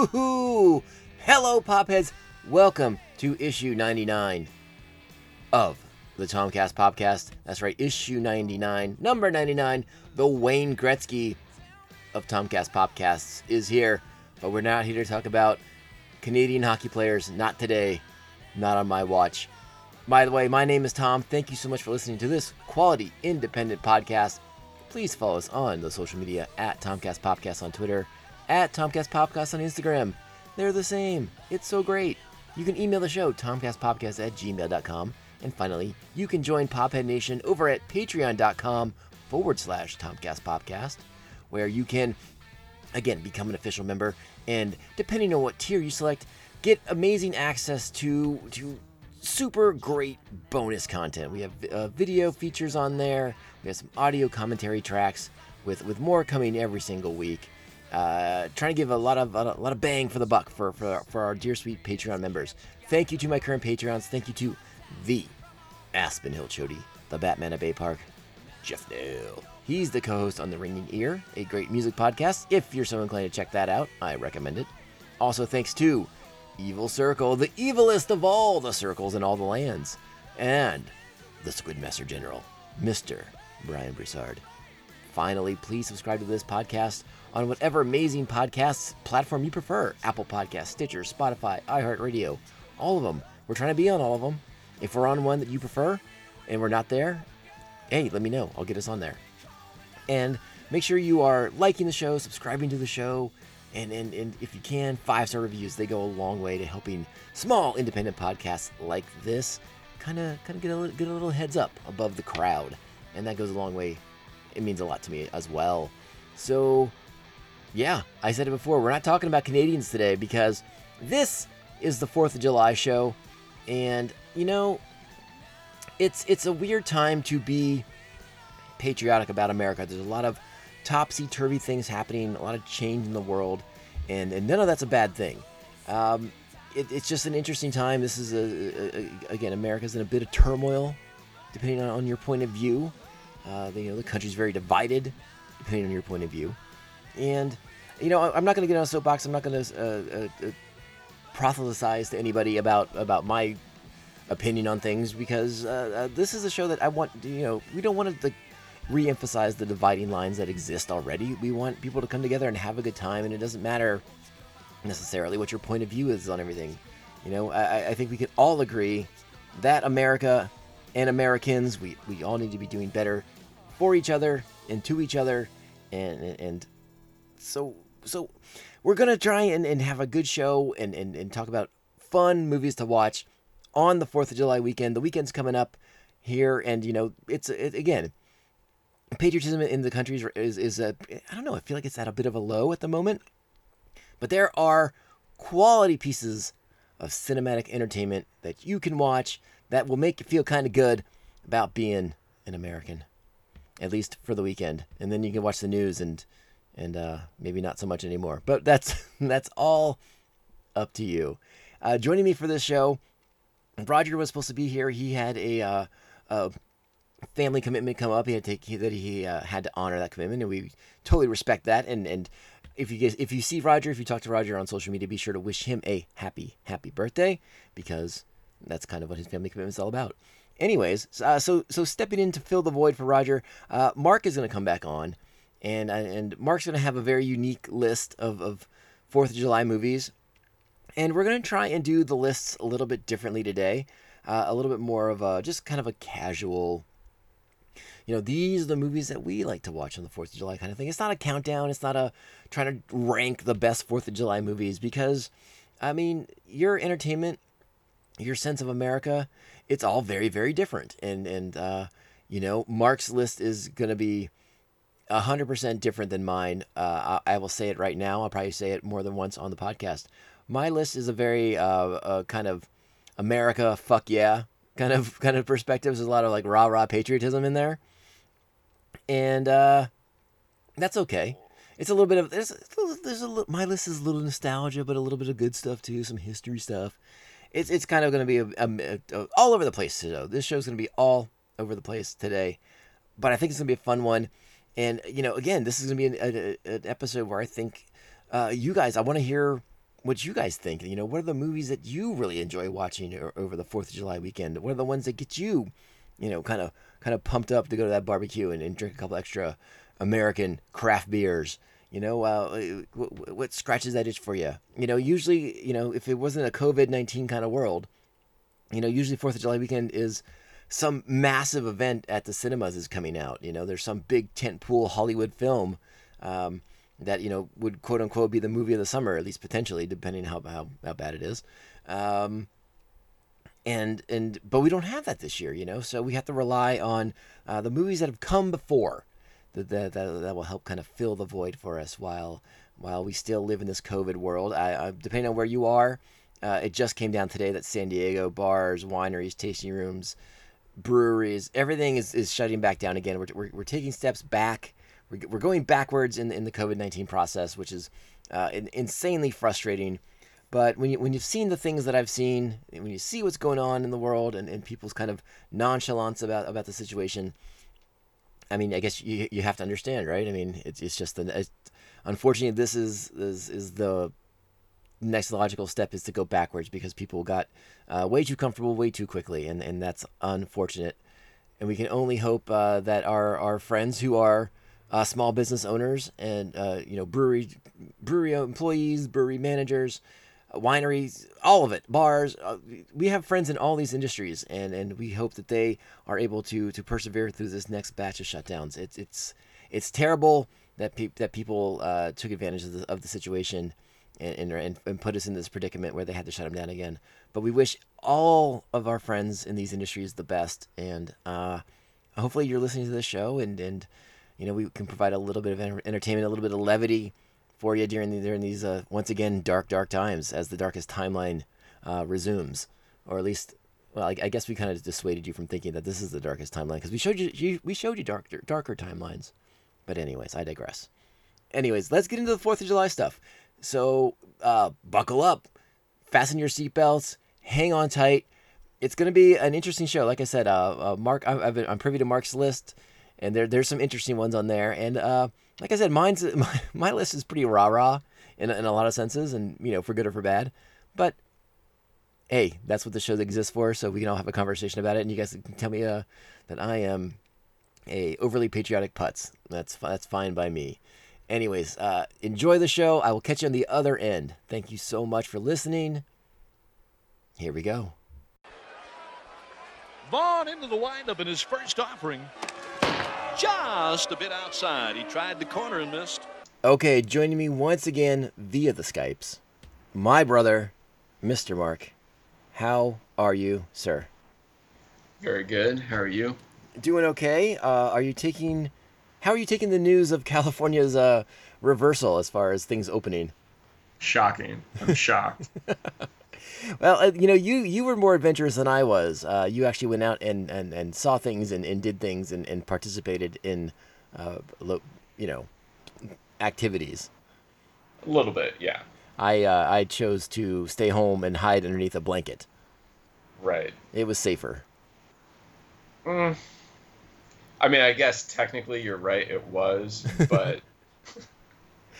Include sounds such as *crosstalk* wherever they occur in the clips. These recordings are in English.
Ooh, hello, Popheads. Welcome to issue 99 of the Tomcast Podcast. That's right, issue 99, number 99. The Wayne Gretzky of Tomcast Podcasts is here, but we're not here to talk about Canadian hockey players. Not today, not on my watch. By the way, my name is Tom. Thank you so much for listening to this quality independent podcast. Please follow us on the social media at Tomcast Podcast on Twitter, at Tomcast Podcast on Instagram. They're the same. It's so great. You can email the show, tomcastpodcast at gmail.com. And finally, you can join Pophead Nation over at patreon.com forward slash Tomcast Podcast, where you can, again, become an official member. And depending on what tier you select, get amazing access to, to super great bonus content. We have uh, video features on there. We have some audio commentary tracks with, with more coming every single week. Uh, trying to give a lot of a lot of bang for the buck for, for for our dear sweet Patreon members. Thank you to my current Patreons. Thank you to the Aspen Hill Chody, the Batman of Bay Park, Jeff Nell. He's the co-host on The Ringing Ear, a great music podcast. If you're so inclined to check that out, I recommend it. Also, thanks to Evil Circle, the evilest of all the circles in all the lands, and the Squidmaster General, Mr. Brian Broussard. Finally, please subscribe to this podcast on whatever amazing podcasts platform you prefer Apple Podcasts, Stitcher, Spotify, iHeartRadio, all of them. We're trying to be on all of them. If we're on one that you prefer and we're not there, hey, let me know. I'll get us on there. And make sure you are liking the show, subscribing to the show, and, and, and if you can, five star reviews. They go a long way to helping small independent podcasts like this kind of kind of get a get a little heads up above the crowd, and that goes a long way. It means a lot to me as well. So, yeah, I said it before. We're not talking about Canadians today because this is the Fourth of July show, and you know, it's it's a weird time to be patriotic about America. There's a lot of topsy turvy things happening, a lot of change in the world, and, and none of that's a bad thing. Um, it, it's just an interesting time. This is a, a, a, again, America's in a bit of turmoil, depending on, on your point of view. Uh, the, you know, the country's very divided, depending on your point of view. And you know, I'm not going to get on a soapbox. I'm not going to uh, uh, uh, to anybody about about my opinion on things because uh, uh, this is a show that I want. You know, we don't want to like, re-emphasize the dividing lines that exist already. We want people to come together and have a good time, and it doesn't matter necessarily what your point of view is on everything. You know, I, I think we can all agree that America and Americans, we, we all need to be doing better for each other and to each other, and, and so so we're gonna try and, and have a good show and, and, and talk about fun movies to watch on the Fourth of July weekend. The weekend's coming up here, and you know it's it, again patriotism in the country is is a I don't know. I feel like it's at a bit of a low at the moment, but there are quality pieces of cinematic entertainment that you can watch that will make you feel kind of good about being an American, at least for the weekend. And then you can watch the news and and uh, maybe not so much anymore. But that's *laughs* that's all up to you. Uh, joining me for this show, Roger was supposed to be here. He had a, uh, a family commitment come up. He had to take that he uh, had to honor that commitment, and we totally respect that. And and if you if you see Roger, if you talk to Roger on social media, be sure to wish him a happy happy birthday because that's kind of what his family commitment is all about. Anyways, uh, so so stepping in to fill the void for Roger, uh, Mark is going to come back on, and and Mark's going to have a very unique list of of Fourth of July movies, and we're going to try and do the lists a little bit differently today, uh, a little bit more of a just kind of a casual you know, these are the movies that we like to watch on the 4th of July kind of thing. It's not a countdown. It's not a trying to rank the best 4th of July movies because, I mean, your entertainment, your sense of America, it's all very, very different. And, and, uh, you know, Mark's list is going to be hundred percent different than mine. Uh, I, I, will say it right now. I'll probably say it more than once on the podcast. My list is a very uh, uh, kind of America, fuck yeah, kind of kind of perspectives. There's a lot of like rah rah patriotism in there, and uh, that's okay. It's a little bit of there's there's a my list is a little nostalgia, but a little bit of good stuff too, some history stuff. It's it's kind of going to be a, a, a, all over the place today. This show's going to be all over the place today, but I think it's going to be a fun one. And you know, again, this is going to be an, an episode where I think uh, you guys, I want to hear what you guys think. You know, what are the movies that you really enjoy watching over the Fourth of July weekend? What are the ones that get you, you know, kind of kind of pumped up to go to that barbecue and, and drink a couple extra American craft beers? You know, uh, what, what scratches that itch for you? You know, usually, you know, if it wasn't a COVID nineteen kind of world, you know, usually Fourth of July weekend is some massive event at the cinemas is coming out. You know, there's some big tentpole Hollywood film. Um, that you know would quote unquote be the movie of the summer, at least potentially, depending how how, how bad it is. Um, and and but we don't have that this year, you know. So we have to rely on uh, the movies that have come before that, that that will help kind of fill the void for us while while we still live in this COVID world. I, I depending on where you are, uh, it just came down today that San Diego bars, wineries, tasting rooms, breweries, everything is, is shutting back down again. We're, we're, we're taking steps back we're we're going backwards in, in the COVID 19 process, which is uh, insanely frustrating. But when, you, when you've seen the things that I've seen, when you see what's going on in the world and, and people's kind of nonchalance about, about the situation, I mean, I guess you, you have to understand, right? I mean, it's, it's just the, it's, unfortunately, this is, is, is the next logical step is to go backwards because people got uh, way too comfortable way too quickly. And, and that's unfortunate. And we can only hope uh, that our, our friends who are uh, small business owners and uh, you know brewery brewery employees, brewery managers, wineries, all of it, bars. Uh, we have friends in all these industries, and and we hope that they are able to to persevere through this next batch of shutdowns. It's it's it's terrible that pe- that people uh, took advantage of the, of the situation. And, and, and put us in this predicament where they had to shut them down again. But we wish all of our friends in these industries the best, and uh, hopefully you're listening to this show and and you know, we can provide a little bit of entertainment, a little bit of levity for you during the, during these uh, once again dark dark times as the darkest timeline uh, resumes, or at least. Well, I, I guess we kind of dissuaded you from thinking that this is the darkest timeline because we showed you, you we showed you darker darker timelines. But anyways, I digress. Anyways, let's get into the Fourth of July stuff. So uh, buckle up, fasten your seatbelts, hang on tight. It's going to be an interesting show. Like I said, uh, uh Mark, I, am privy to Mark's list and there there's some interesting ones on there. And uh, like I said, mine's *laughs* my, my list is pretty rah rah in in a lot of senses, and you know for good or for bad. But hey, that's what the show exists for, so we can all have a conversation about it, and you guys can tell me uh, that I am a overly patriotic putz. That's that's fine by me. Anyways, uh, enjoy the show. I will catch you on the other end. Thank you so much for listening. Here we go. Vaughn into the windup in his first offering just a bit outside. He tried the corner and missed. Okay, joining me once again via the Skypes, my brother, Mr. Mark. How are you, sir? Very good. How are you? Doing okay. Uh, are you taking? How are you taking the news of California's uh, reversal as far as things opening? Shocking. I'm shocked. *laughs* well, uh, you know, you you were more adventurous than I was. Uh, you actually went out and, and, and saw things and, and did things and, and participated in, uh, lo- you know, activities. A little bit, yeah. I uh, I chose to stay home and hide underneath a blanket. Right. It was safer. Mm. I mean, I guess technically you're right. It was, but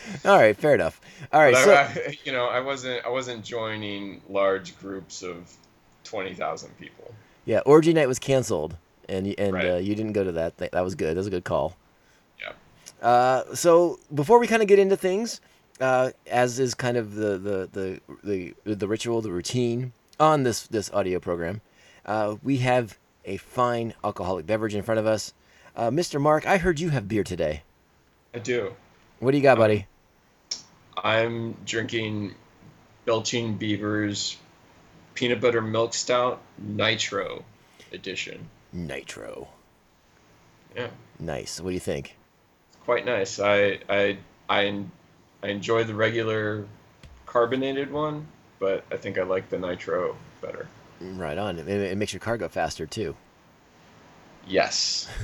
*laughs* All right, fair enough. All right, so I, you know, I wasn't I wasn't joining large groups of twenty thousand people. Yeah, orgy night was canceled, and and right. uh, you didn't go to that. That was good. That was a good call. Yeah. Uh, so before we kind of get into things, uh, as is kind of the, the the the the ritual, the routine on this this audio program, uh, we have a fine alcoholic beverage in front of us. Uh, Mr. Mark, I heard you have beer today. I do. What do you got, buddy? I'm drinking Belching Beaver's peanut butter milk stout nitro edition. Nitro. Yeah. Nice. What do you think? It's quite nice. I I I I enjoy the regular carbonated one, but I think I like the nitro better. Right on. It, it makes your car go faster too. Yes. *laughs*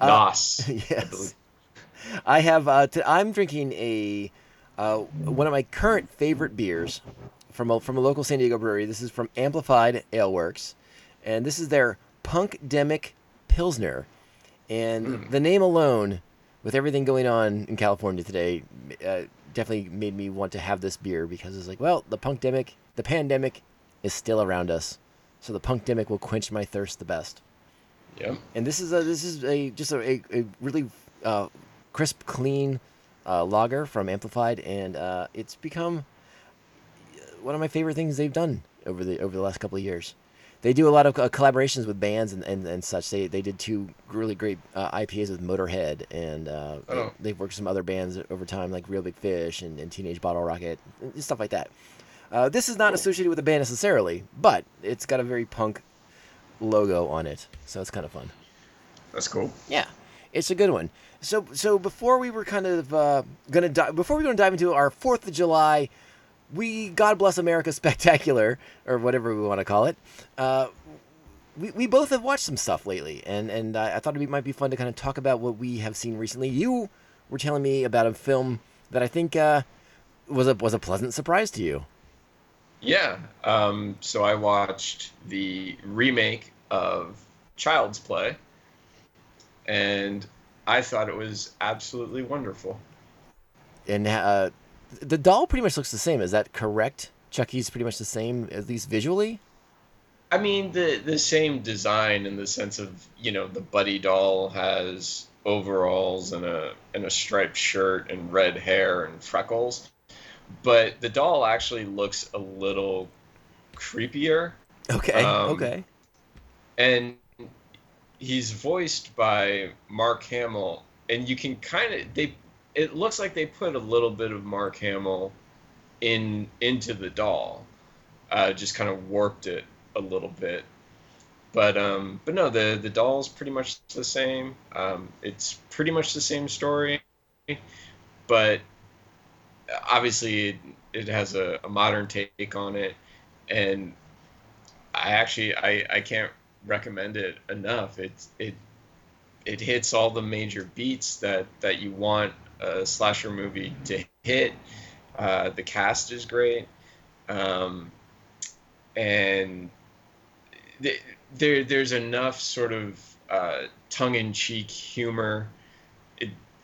Uh, Nos. I *laughs* yes. believe. I have. Uh, t- I'm drinking a uh, one of my current favorite beers from a, from a local San Diego brewery. This is from Amplified Ale Works, and this is their Punk Demic Pilsner. And the name alone, with everything going on in California today, uh, definitely made me want to have this beer because it's like, well, the punk demic, the pandemic, is still around us, so the Punk punkdemic will quench my thirst the best Yep. and this is a this is a just a, a, a really uh, crisp, clean uh, lager from Amplified, and uh, it's become one of my favorite things they've done over the over the last couple of years. They do a lot of uh, collaborations with bands and, and, and such. They they did two really great uh, IPAs with Motorhead, and uh, they, Oh. they've worked with some other bands over time, like Real Big Fish and, and Teenage Bottlerocket, and stuff like that. Uh, this is not associated with the band necessarily, but it's got a very punk logo on it, so it's kind of fun. That's cool. Yeah, it's a good one. So, so before we were kind of uh, gonna di- before we were gonna dive into our Fourth of July, we God bless America *laughs* spectacular or whatever we want to call it. Uh, we, we both have watched some stuff lately, and and I, I thought it might be fun to kind of talk about what we have seen recently. You were telling me about a film that I think uh, was a was a pleasant surprise to you. Yeah. Um, so I watched the remake of Child's Play, and I thought it was absolutely wonderful. And uh, the doll pretty much looks the same. Is that correct? Chucky's pretty much the same, at least visually. I mean, the the same design in the sense of you know the Buddy doll has overalls and a and a striped shirt and red hair and freckles, but the doll actually looks a little creepier. Okay. Um, okay. and he's voiced by Mark Hamill, and you can kind of they. It looks like they put a little bit of Mark Hamill in into the doll, uh, just kind of warped it a little bit. But um, but no, the the doll's pretty much the same. Um, it's pretty much the same story, but obviously it, it has a, a modern take on it, and I actually I, I can't recommend it enough. It's it it hits all the major beats that that you want a slasher movie to hit. Uh, the cast is great, um, and th- there there's enough sort of uh, tongue-in-cheek humor.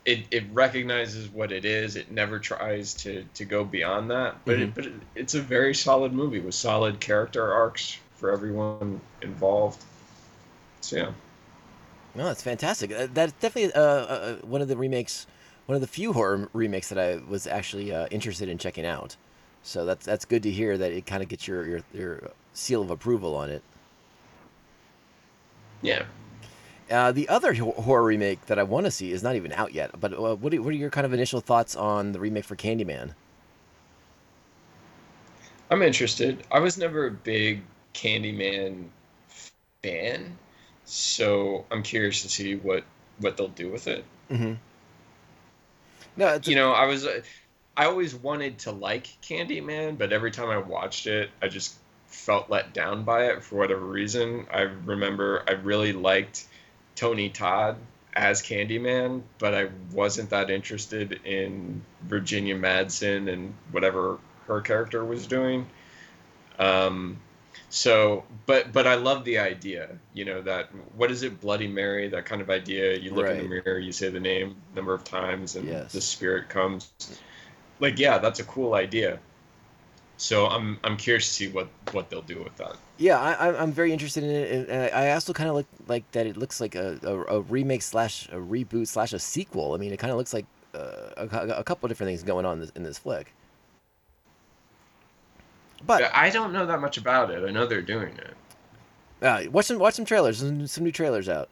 It, it recognizes what it is. It never tries to, to go beyond that. But it, but it, it's a very solid movie with solid character arcs for everyone involved. So yeah. No, that's fantastic. Uh, that's definitely uh, uh, one of the remakes, one of the few horror remakes that I was actually uh, interested in checking out. So that's that's good to hear that it kind of gets your, your your seal of approval on it. Yeah. Uh, the other horror remake that I want to see is not even out yet. But uh, what are, what are your kind of initial thoughts on the remake for Candyman? I'm interested. I was never a big Candyman fan, so I'm curious to see what what they'll do with it. Mm-hmm. No, it's You know, I was uh, I always wanted to like Candyman, but every time I watched it, I just felt let down by it for whatever reason. I remember I really liked Tony Todd as Candyman, but I wasn't that interested in Virginia Madsen and whatever her character was doing. Um, so, but but I love the idea. You know that what is it, Bloody Mary? That kind of idea. You look in the mirror, you say the name number of times, and Yes. the spirit comes. Like, yeah, that's a cool idea. So I'm I'm curious to see what what they'll do with that. Yeah, I, I'm- I'm very interested in it, and I I also kind of look like that. It looks like a, a, a remake slash a reboot slash a sequel. I mean, it kind of looks like uh, a, a couple different things going on in this, in this flick. But I don't know that much about it. I know they're doing it. uh, watch some watch some trailers. Some, some new trailers out.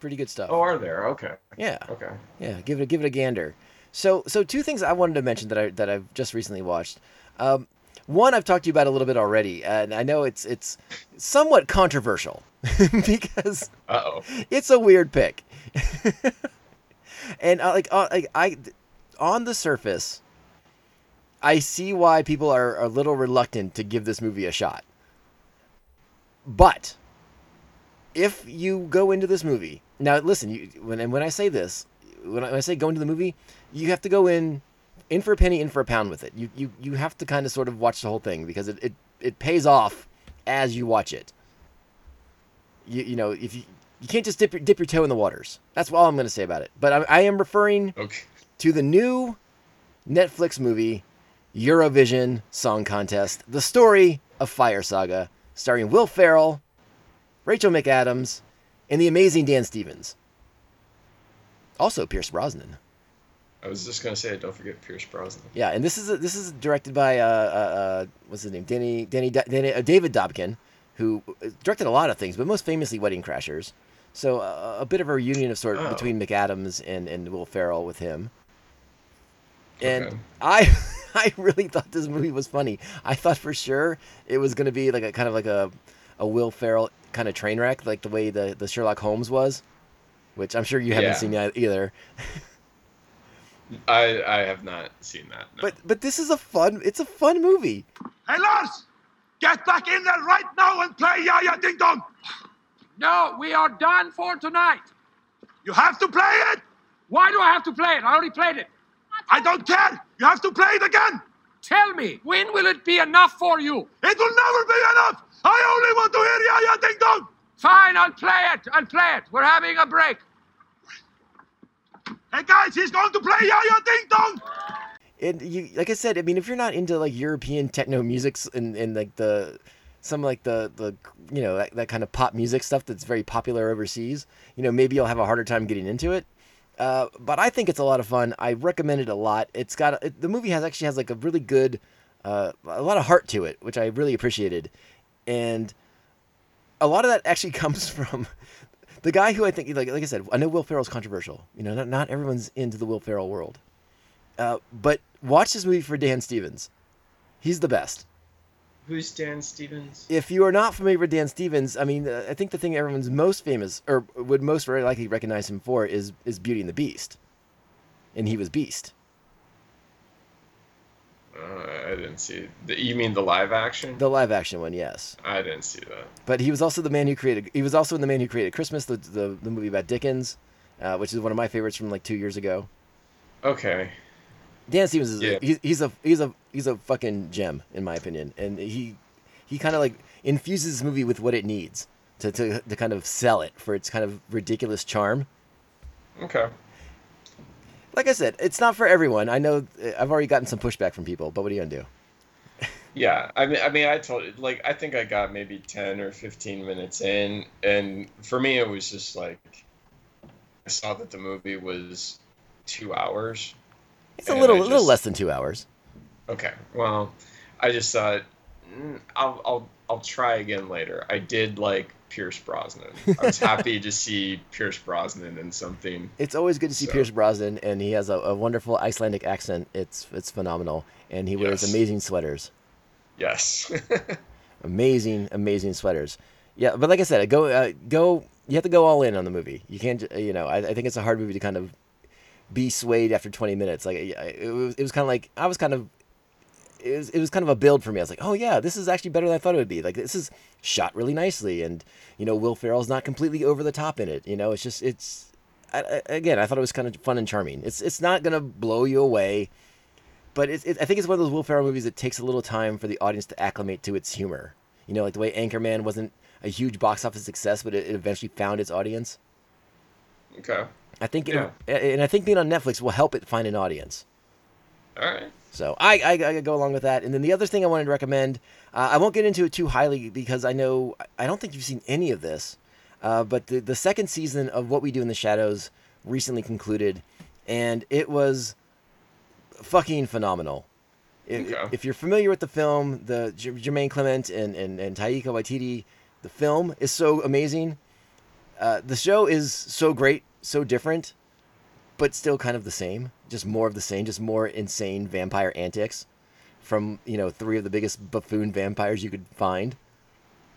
Pretty good stuff. Oh, are there? Okay. yeah, Okay. yeah. Give it a, give it a gander. So so two things I wanted to mention that I that I've just recently watched. Um, one I've talked to you about a little bit already, and I know it's it's somewhat controversial *laughs* because Uh oh. it's a weird pick. *laughs* and uh, like, uh, like I, on the surface, I see why people are a little reluctant to give this movie a shot. But if you go into this movie now, listen. You, when and when I say this, when I, when I say go into the movie, you have to go in in for a penny, in for a pound with it. You you you have to kind of sort of watch the whole thing because it it, it pays off as you watch it. You you know if you you can't just dip your, dip your toe in the waters. That's all I'm going to say about it. But I, I am referring Okay. to the new Netflix movie Eurovision Song Contest: The Story of Fire Saga, starring Will Ferrell, Rachel McAdams, and the amazing Dan Stevens. Also Pierce Brosnan. I was just gonna say, don't forget Pierce Brosnan. Yeah, and this is this is directed by uh, uh, uh what's his name, Danny Danny, Danny uh, David Dobkin, who uh, directed a lot of things, but most famously Wedding Crashers. So uh, a bit of a reunion of sort Oh. between McAdams and and Will Ferrell with him. And Okay. I *laughs* I really thought this movie was funny. I thought for sure it was going to be like a kind of like a a Will Ferrell kind of train wreck, like the way the the Sherlock Holmes was, which I'm sure you haven't Yeah. seen either. *laughs* I I have not seen that. No. But but this is a fun. It's a fun movie. Hey, Lars! Get back in there right now and play Ja Ja Ding Dong! No, we are done for tonight. You have to play it! Why do I have to play it? I already played it. I don't care! You have to play it again! Tell me, when will it be enough for you? It will never be enough! I only want to hear Ja Ja Ding Dong! Fine, I'll play it. I'll play it. We're having a break. Hey, guys, he's going to play Ja Ja Ding Dong! and you like I said, I mean, if you're not into like European techno music and, and like the some like the the you know that, that kind of pop music stuff that's very popular overseas, you know, maybe you'll have a harder time getting into it. Uh, but I think it's a lot of fun. I recommend it a lot. It's got it, the movie has actually has like a really good, uh, a lot of heart to it, which I really appreciated, and a lot of that actually *laughs* comes from the guy who I think like like I said, I know Will Ferrell's controversial. You know, not not everyone's into the Will Ferrell world. Uh, but watch this movie for Dan Stevens. He's the best. Who's Dan Stevens? If you are not familiar with Dan Stevens, I mean, uh, I think the thing everyone's most famous or would most very likely recognize him for is is Beauty and the Beast, and he was Beast. Uh, I didn't see. The, you mean the live action? The live action one, yes. I didn't see that. But he was also the man who created. He was also in the man who created Christmas, the the, the movie about Dickens, uh, which is one of my favorites from like two years ago. Okay. Dan Stevens is Yeah. a, he's, he's a he's a he's a fucking gem in my opinion, and he he kind of like infuses this movie with what it needs to, to to kind of sell it for its kind of ridiculous charm. Okay. Like I said, it's not for everyone. I know uh, I've already gotten some pushback from people, but what are you gonna do? Yeah, I mean, I mean, I told like I think I got maybe ten or fifteen minutes in, and for me it was just like I saw that the movie was two hours. It's a little a little less than two hours. Okay, well, I just thought mm, I'll I'll I'll try again later. I did like Pierce Brosnan. I was happy to *laughs* see Pierce Brosnan in something. It's always good to see So- Pierce Brosnan, and he has a, a wonderful Icelandic accent. It's it's phenomenal, and he wears Yes. amazing sweaters. Yes. *laughs* amazing, amazing sweaters. Yeah, but like I said, go uh, go. You have to go all in on the movie. You can't, you know. I, I think it's a hard movie to kind of be swayed after 20 minutes. Like it was, it was kind of like I was kind of. It was, it was kind of a build for me. I was like, oh yeah, this is actually better than I thought it would be. Like this is shot really nicely, and you know, Will Ferrell's not completely over the top in it. You know, it's just it's. I, I, again, I thought it was kind of fun and charming. It's it's not gonna blow you away, but it's it, I think it's one of those Will Ferrell movies that takes a little time for the audience to acclimate to its humor. You know, like the way Anchorman wasn't a huge box office success, but it, it eventually found its audience. okay. I think, Yeah. it, and I think being on Netflix will help it find an audience. All right. So I, I, I go along with that. And then the other thing I wanted to recommend, uh, I won't get into it too highly because I know I don't think you've seen any of this, uh, but the the second season of What We Do in the Shadows recently concluded, and it was fucking phenomenal. If, Okay. if you're familiar with the film, the J- Jemaine Clement and, and, and Taika Waititi, the film is so amazing. Uh, the show is so great, so different, but still kind of the same. Just more of the same, just more insane vampire antics from, you know, three of the biggest buffoon vampires you could find.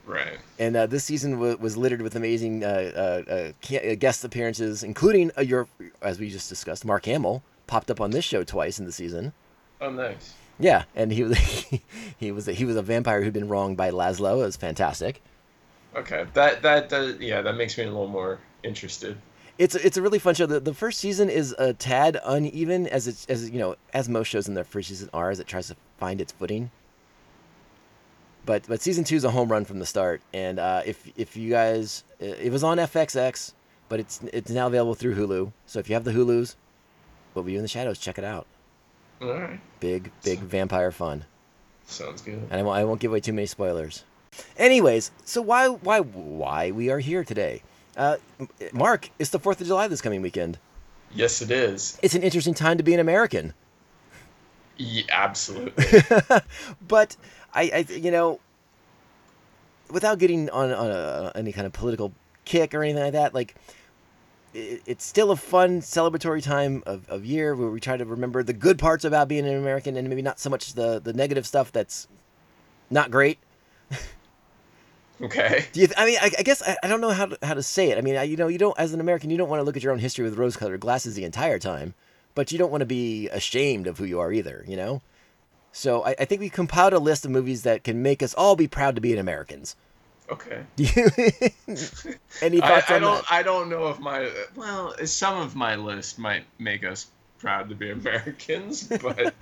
Right. And uh, this season w- was littered with amazing uh, uh, uh, uh, guest appearances, including uh, your, as we just discussed, Mark Hamill popped up on this show twice in the season. Oh, nice. Yeah, and he was *laughs* he was a, he was a vampire who'd been wronged by Laszlo. It was fantastic. Okay. That that does yeah that makes me a little more interested. It's a- it's a really fun show. The, the first season is a tad uneven, as it's as you know, as most shows in their first season are, as it tries to find its footing. But but season two is a home run from the start, and uh, if if you guys, it was on FXX, but it's it's now available through Hulu. So if you have the Hulu's, what we do in the shadows, check it out. All right. Big big vampire fun. Sounds good. and I won't, I won't give away too many spoilers. Anyways, so why why why we are here today? Uh, Mark, it's the Fourth of July this coming weekend. Yes, it is. It's an interesting time to be an American, Yeah, absolutely. *laughs* but I, I you know, without getting on on a, any kind of political kick or anything like that, like it, it's still a fun celebratory time of, of year where we try to remember the good parts about being an American and maybe not so much the the negative stuff that's not great. Okay. Do you? Th- I mean, I, I guess I, I don't know how to, how to say it. I mean, I, you know, you don't as an American, you don't want to look at your own history with rose-colored glasses the entire time, but you don't want to be ashamed of who you are either. You know. So I, I think we compiled a list of movies that can make us all be proud to be an Americans. Okay. *laughs* Do you? *laughs* Any I, thoughts I on don't. that? I don't know if my well, some of my list might make us proud to be Americans, *laughs* but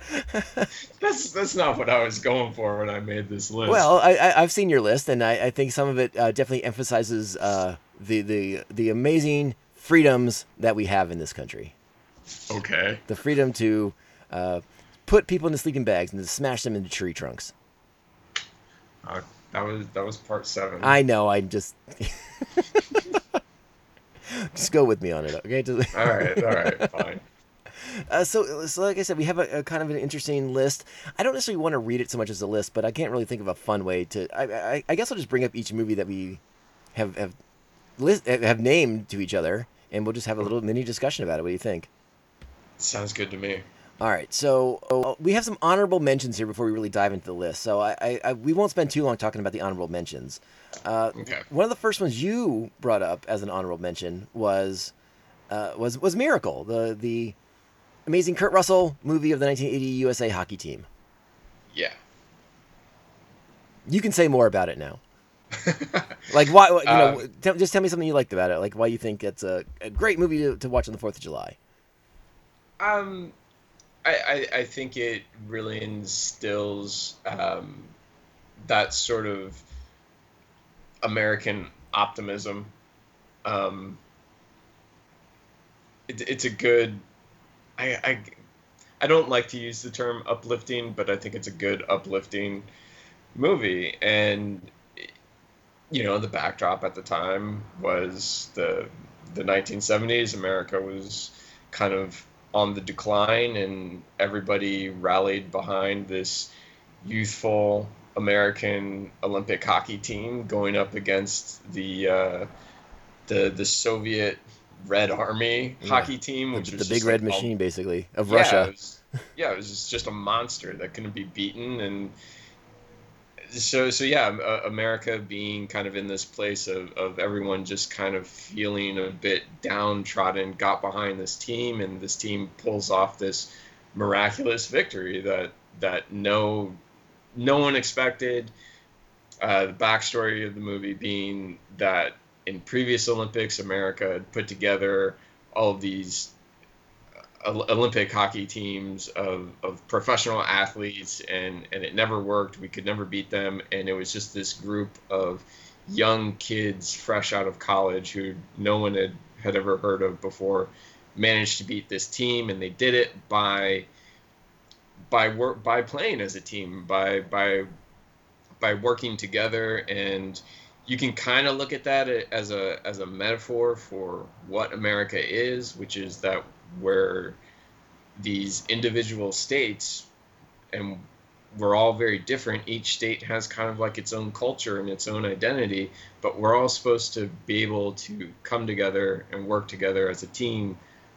that's that's not what I was going for when I made this list. Well, I, I, I've seen your list, and I, I think some of it uh, definitely emphasizes uh, the, the the amazing freedoms that we have in this country. okay. The freedom to uh, put people into sleeping bags and to smash them into tree trunks. Uh, that was that was part seven. I know. I just *laughs* just go with me on it, okay? Just- all right. All right. Fine. Uh, so, so, like I said, we have a, a kind of an interesting list. I don't necessarily want to read it so much as a list, but I can't really think of a fun way to. I, I, I guess I'll just bring up each movie that we have have list have named to each other, and we'll just have a little mini discussion about it. What do you think? Sounds good to me. All right, so uh, we have some honorable mentions here before we really dive into the list. So I, I, I we won't spend too long talking about the honorable mentions. Uh, Okay. One of the first ones you brought up as an honorable mention was uh, was was Miracle, the the amazing Kurt Russell movie of the 1980 USA hockey team. Yeah. You can say more about it now. *laughs* Like why? You know, Uh, tell, just tell me something you liked about it. Like why you think it's a, a great movie to, to watch on the Fourth of July. Um, I, I I think it really instills um, that sort of American optimism. Um, it, it's a good. I, I I don't like to use the term uplifting, but I think it's a good uplifting movie, and you know the backdrop at the time was the the 1970s. America was kind of on the decline, and everybody rallied behind this youthful American Olympic hockey team going up against the uh, the the Soviet Red Army Yeah. hockey team, The, which the was big red like machine, basically, of yeah, Russia. It was, yeah, it was just- just a monster that couldn't be beaten, and so so yeah, uh, America being kind of in this place of, of everyone just kind of feeling a bit downtrodden, got behind this team, and this team pulls off this miraculous victory that that no no one expected. Uh, the backstory of the movie being that in previous Olympics, America had put together all of these uh, Olympic hockey teams of, of professional athletes, and, and it never worked. We could never beat them, and it was just this group of young kids fresh out of college who no one had, had ever heard of before managed to beat this team, and they did it by by work by playing as a team, by by by working together, and you can kind of look at that as a as a metaphor for what America is, which is that where these individual states and we're all very different each state has kind of like its own culture and its own identity but we're all supposed to be able to come together and work together as a team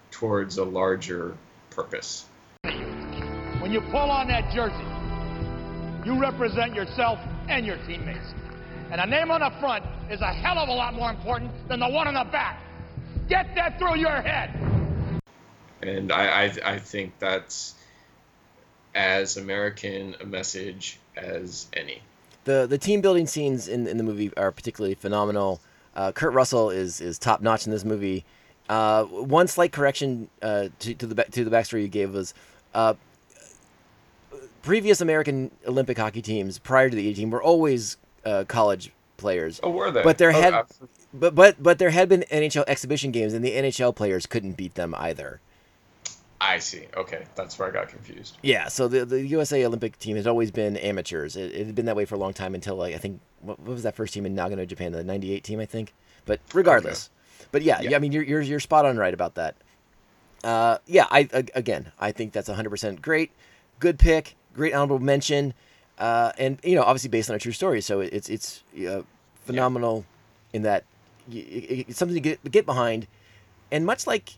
towards a larger purpose When you pull on that jersey, you represent yourself and your teammates. And the name on the front is a hell of a lot more important than the one on the back. Get that through your head. And I, I, I think that's as American a message as any. The the team building scenes in, in the movie are particularly phenomenal. Uh, Kurt Russell is is top notch in this movie. Uh, one slight correction uh, to, to the to the backstory you gave was uh, previous American Olympic hockey teams prior to the A team were always uh, college players. Oh, were they? But there Oh, had but but but there had been NHL exhibition games and the NHL players couldn't beat them either. I see. Okay, that's where I got confused. Yeah, so the the USA Olympic team has always been amateurs. It, it had been that way for a long time until like I think what, what was that first team in Nagano, Japan, the '98 team, I think. But regardless, but yeah, yeah. I mean you're you're you're spot on right about that. Uh, yeah, I again I think that's 100 percent great, good pick, great honorable mention, uh, and you know obviously based on a true story, so it's it's uh, phenomenal in that y- y- it's something to get get behind, and much like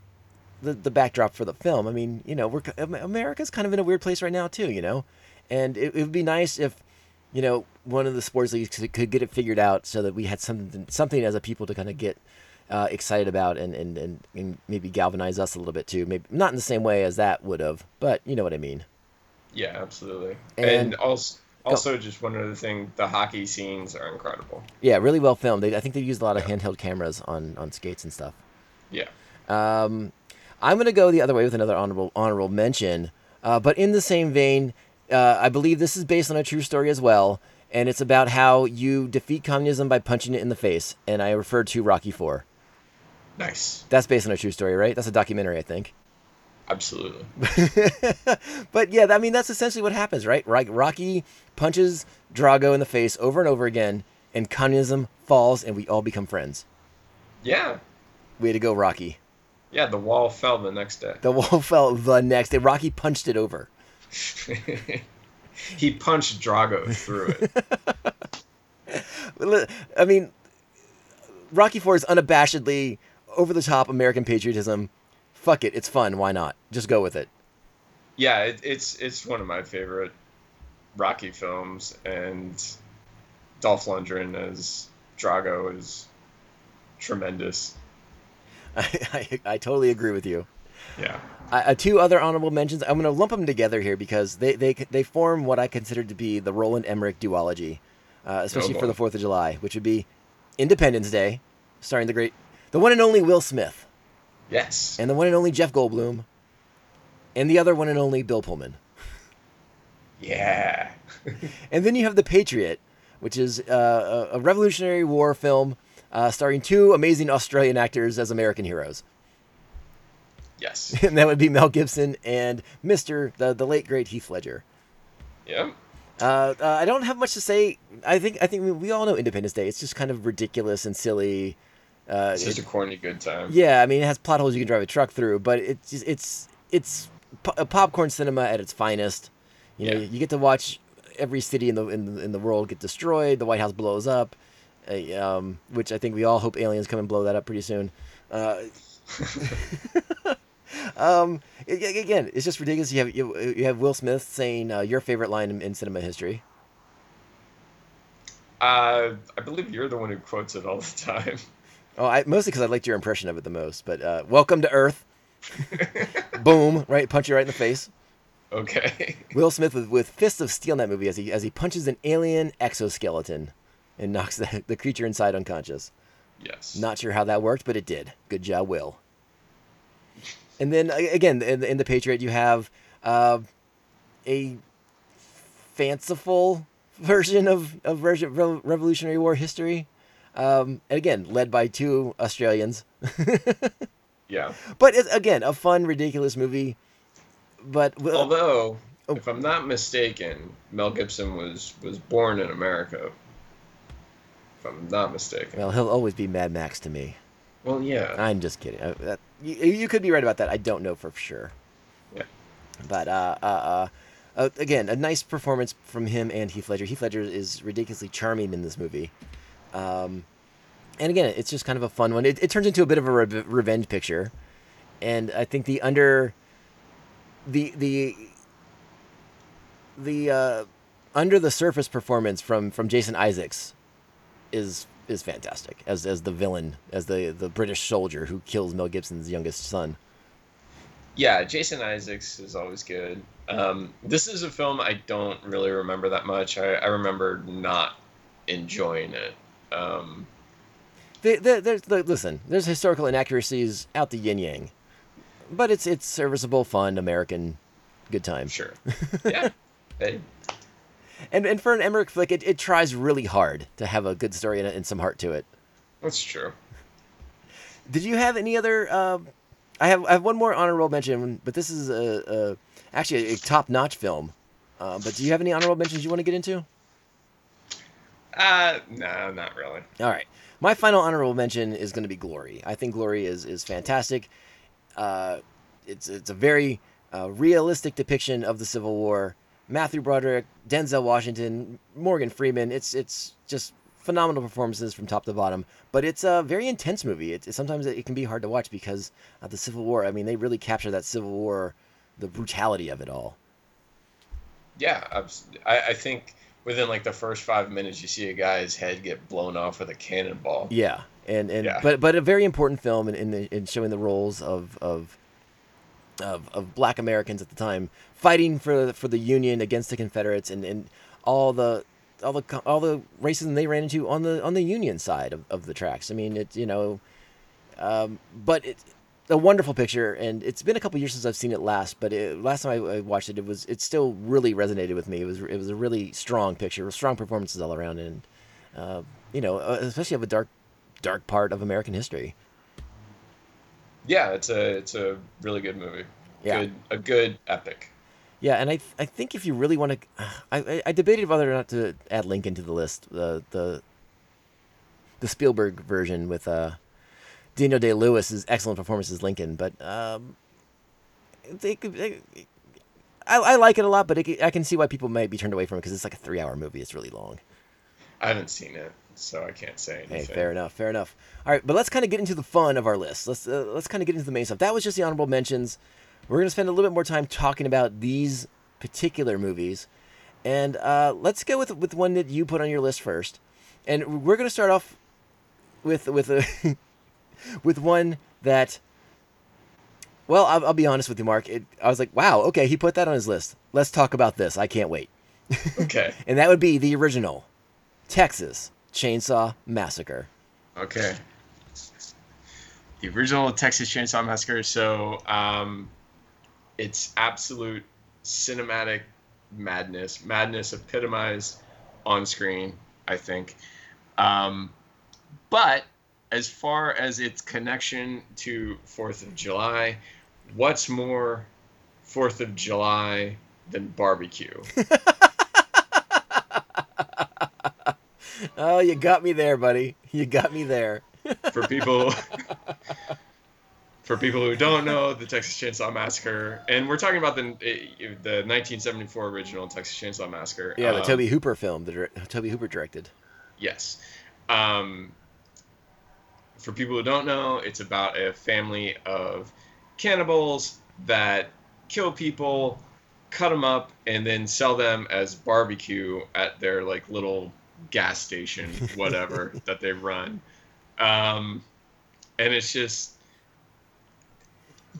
the, the backdrop for the film. I mean, you know, we're America's kind of in a weird place right now too, you know, and it, it would be nice if, you know, one of the sports leagues could, could get it figured out so that we had something something as a people to kind of get uh, excited about and, and, and, and maybe galvanize us a little bit too. Maybe not in the same way as that would have, but you know what I mean. Yeah, absolutely. And- And, also, also just one other thing: the hockey scenes are incredible. Yeah, really well filmed. They, I think they used a lot of handheld cameras on on skates and stuff. Yeah. Um, I'm going to go the other way with another honorable honorable mention, uh, but in the same vein, uh, I believe this is based on a true story as well, and it's about how you defeat communism by punching it in the face. And I refer to Rocky Four. Nice. That's based on a true story, right? That's a documentary, I think. Absolutely. *laughs* but yeah, I mean that's essentially what happens, right? Right, Rocky punches Drago in the face over and over again, and communism falls, and we all become friends. Yeah. Way to go, Rocky! Yeah. The wall fell the next day. The *laughs* wall fell the next day. Rocky punched it over. *laughs* he punched Drago through it. I mean, Rocky Four is unabashedly over the top American patriotism. Fuck it, it's fun. Why not? Just go with it. yeah, it, it's it's one of my favorite Rocky films, and Dolph Lundgren as Drago is tremendous. *laughs* I, I, I totally agree with you. Yeah. Uh, two other honorable mentions. I'm going to lump them together here because they, they they form what I consider to be the Roland Emmerich duology, uh, especially Oh, for the. Fourth of July, which would be Independence Day, starring the great, the one and only Will Smith, Yes. and the one and only Jeff Goldblum, and the other one and only Bill Pullman. yeah. *laughs* And then you have The Patriot, which is uh, a Revolutionary War film uh, starring two amazing Australian actors as American heroes. yes. *laughs* And that would be Mel Gibson and Mr. the, the late great Heath Ledger. Yeah. Uh, uh, I don't have much to say. I think I think we, we all know Independence Day. It's just kind of ridiculous and silly. Uh, It's just it- a corny good time. yeah, I mean it has plot holes you can drive a truck through, but it's it's it's uh, popcorn cinema at its finest. You know, Yeah. you get to watch every city in the in the, in the world get destroyed. The White House blows up, uh, um, which I think we all hope aliens come and blow that up pretty soon. Uh, *laughs* *laughs* um, a- a- again, it's just ridiculous. You have you, you have Will Smith saying uh, your favorite line in, in cinema history. Uh, I believe you're the one who quotes it all the time. Oh, I, mostly because I liked your impression of it the most. But uh, welcome to Earth. *laughs* Boom! Right, punch you right in the face. Okay. Will Smith with, with fists of steel in that movie as he as he punches an alien exoskeleton and knocks the, the creature inside unconscious. yes. Not sure how that worked, but it did. Good job, Will. And then again, in, the- in the Patriot, you have uh, a fanciful version of of Revolutionary War history. Um, and again, led by two Australians. *laughs* Yeah. But it's, again, a fun, ridiculous movie. But Will- Although, Oh. if I'm not mistaken, Mel Gibson was was born in America. If I'm not mistaken. well, he'll always be Mad Max to me. Well, yeah. I'm just kidding. Uh, that, you, you could be right about that. I don't know for sure. Yeah. But uh, uh, uh, uh, again, a nice performance from him and Heath Ledger. Heath Ledger is ridiculously charming in this movie. Um, and again, it's just kind of a fun one. It, it turns into a bit of a re- revenge picture, and I think the under the the the uh, under the surface performance from from Jason Isaacs is is fantastic as as the villain, as the the British soldier who kills Mel Gibson's youngest son. Yeah, Jason Isaacs is always good. Um, this is a film I don't really remember that much. I, I remember not enjoying it. Um, The, the, there's the, listen, there's historical inaccuracies out the yin yang, but it's it's serviceable, fun, American, good time. sure. *laughs* Yeah. Hey, And and for an Emmerich flick, it, it tries really hard to have a good story and, and some heart to it. that's true. Did you have any other? Um, I have I have one more honorable mention, but this is a, a actually a, top notch film. Uh, but do you have any honorable mentions you want to get into? Uh, no, not really. All right. My final honorable mention is going to be Glory. I think Glory is is fantastic. Uh, it's it's a very uh, realistic depiction of the Civil War. Matthew Broderick, Denzel Washington, Morgan Freeman. It's it's just phenomenal performances from top to bottom. But it's a very intense movie. It, sometimes it can be hard to watch because of the Civil War. I mean, they really capture that Civil War, the brutality of it all. Yeah, I, I think within like the first five minutes, you see a guy's head get blown off with a cannonball. Yeah, and and Yeah. but but a very important film in in, the, in showing the roles of of of of Black Americans at the time fighting for for the Union against the Confederates and and all the all the all the racism they ran into on the on the Union side of, of the tracks. I mean, it you know, um, but it's a wonderful picture, and it's been a couple years since I've seen it last. But it, last time I, I watched it, it was it still really resonated with me. It was it was a really strong picture, strong performances all around, and uh, you know, uh, especially of a dark dark part of American history. Yeah, it's a it's a really good movie. Yeah. Good, a good epic. Yeah, and I th- I think if you really want to, I, I I debated whether or not to add Lincoln to the list. The the the Spielberg version with uh, Daniel Day Lewis's excellent performance as Lincoln, but um, they. They, I, I like it a lot, but it, I can see why people might be turned away from it because it's like a three-hour movie. It's really long. I haven't seen it, so I can't say anything. Hey, fair enough, fair enough. All right, but let's kind of get into the fun of our list. Let's uh, let's kind of get into the main stuff. That was just the honorable mentions. We're gonna spend a little bit more time talking about these particular movies, and uh, let's go with with one that you put on your list first. And we're gonna start off with with a *laughs* with one that. Well, I'll, I'll be honest with you, Mark. It, I was like, wow, okay, he put that on his list. Let's talk about this. I can't wait. Okay. *laughs* And that would be the original Texas Chainsaw Massacre. Okay. The original Texas Chainsaw Massacre. So, um, it's absolute cinematic madness. Madness epitomized on screen, I think. Um, but as far as its connection to Fourth of July, what's more Fourth of July than barbecue? *laughs* Oh, you got me there, buddy. You got me there. for people *laughs* for people who don't know the Texas Chainsaw Massacre, and we're talking about the the 1974 original Texas Chainsaw Massacre. Yeah, the Um, Tobe Hooper film that Tobe Hooper directed. Yes. Um, for people who don't know, it's about a family of cannibals that kill people, cut them up, and then sell them as barbecue at their like little gas station, *laughs* whatever that they run. Um, and it's just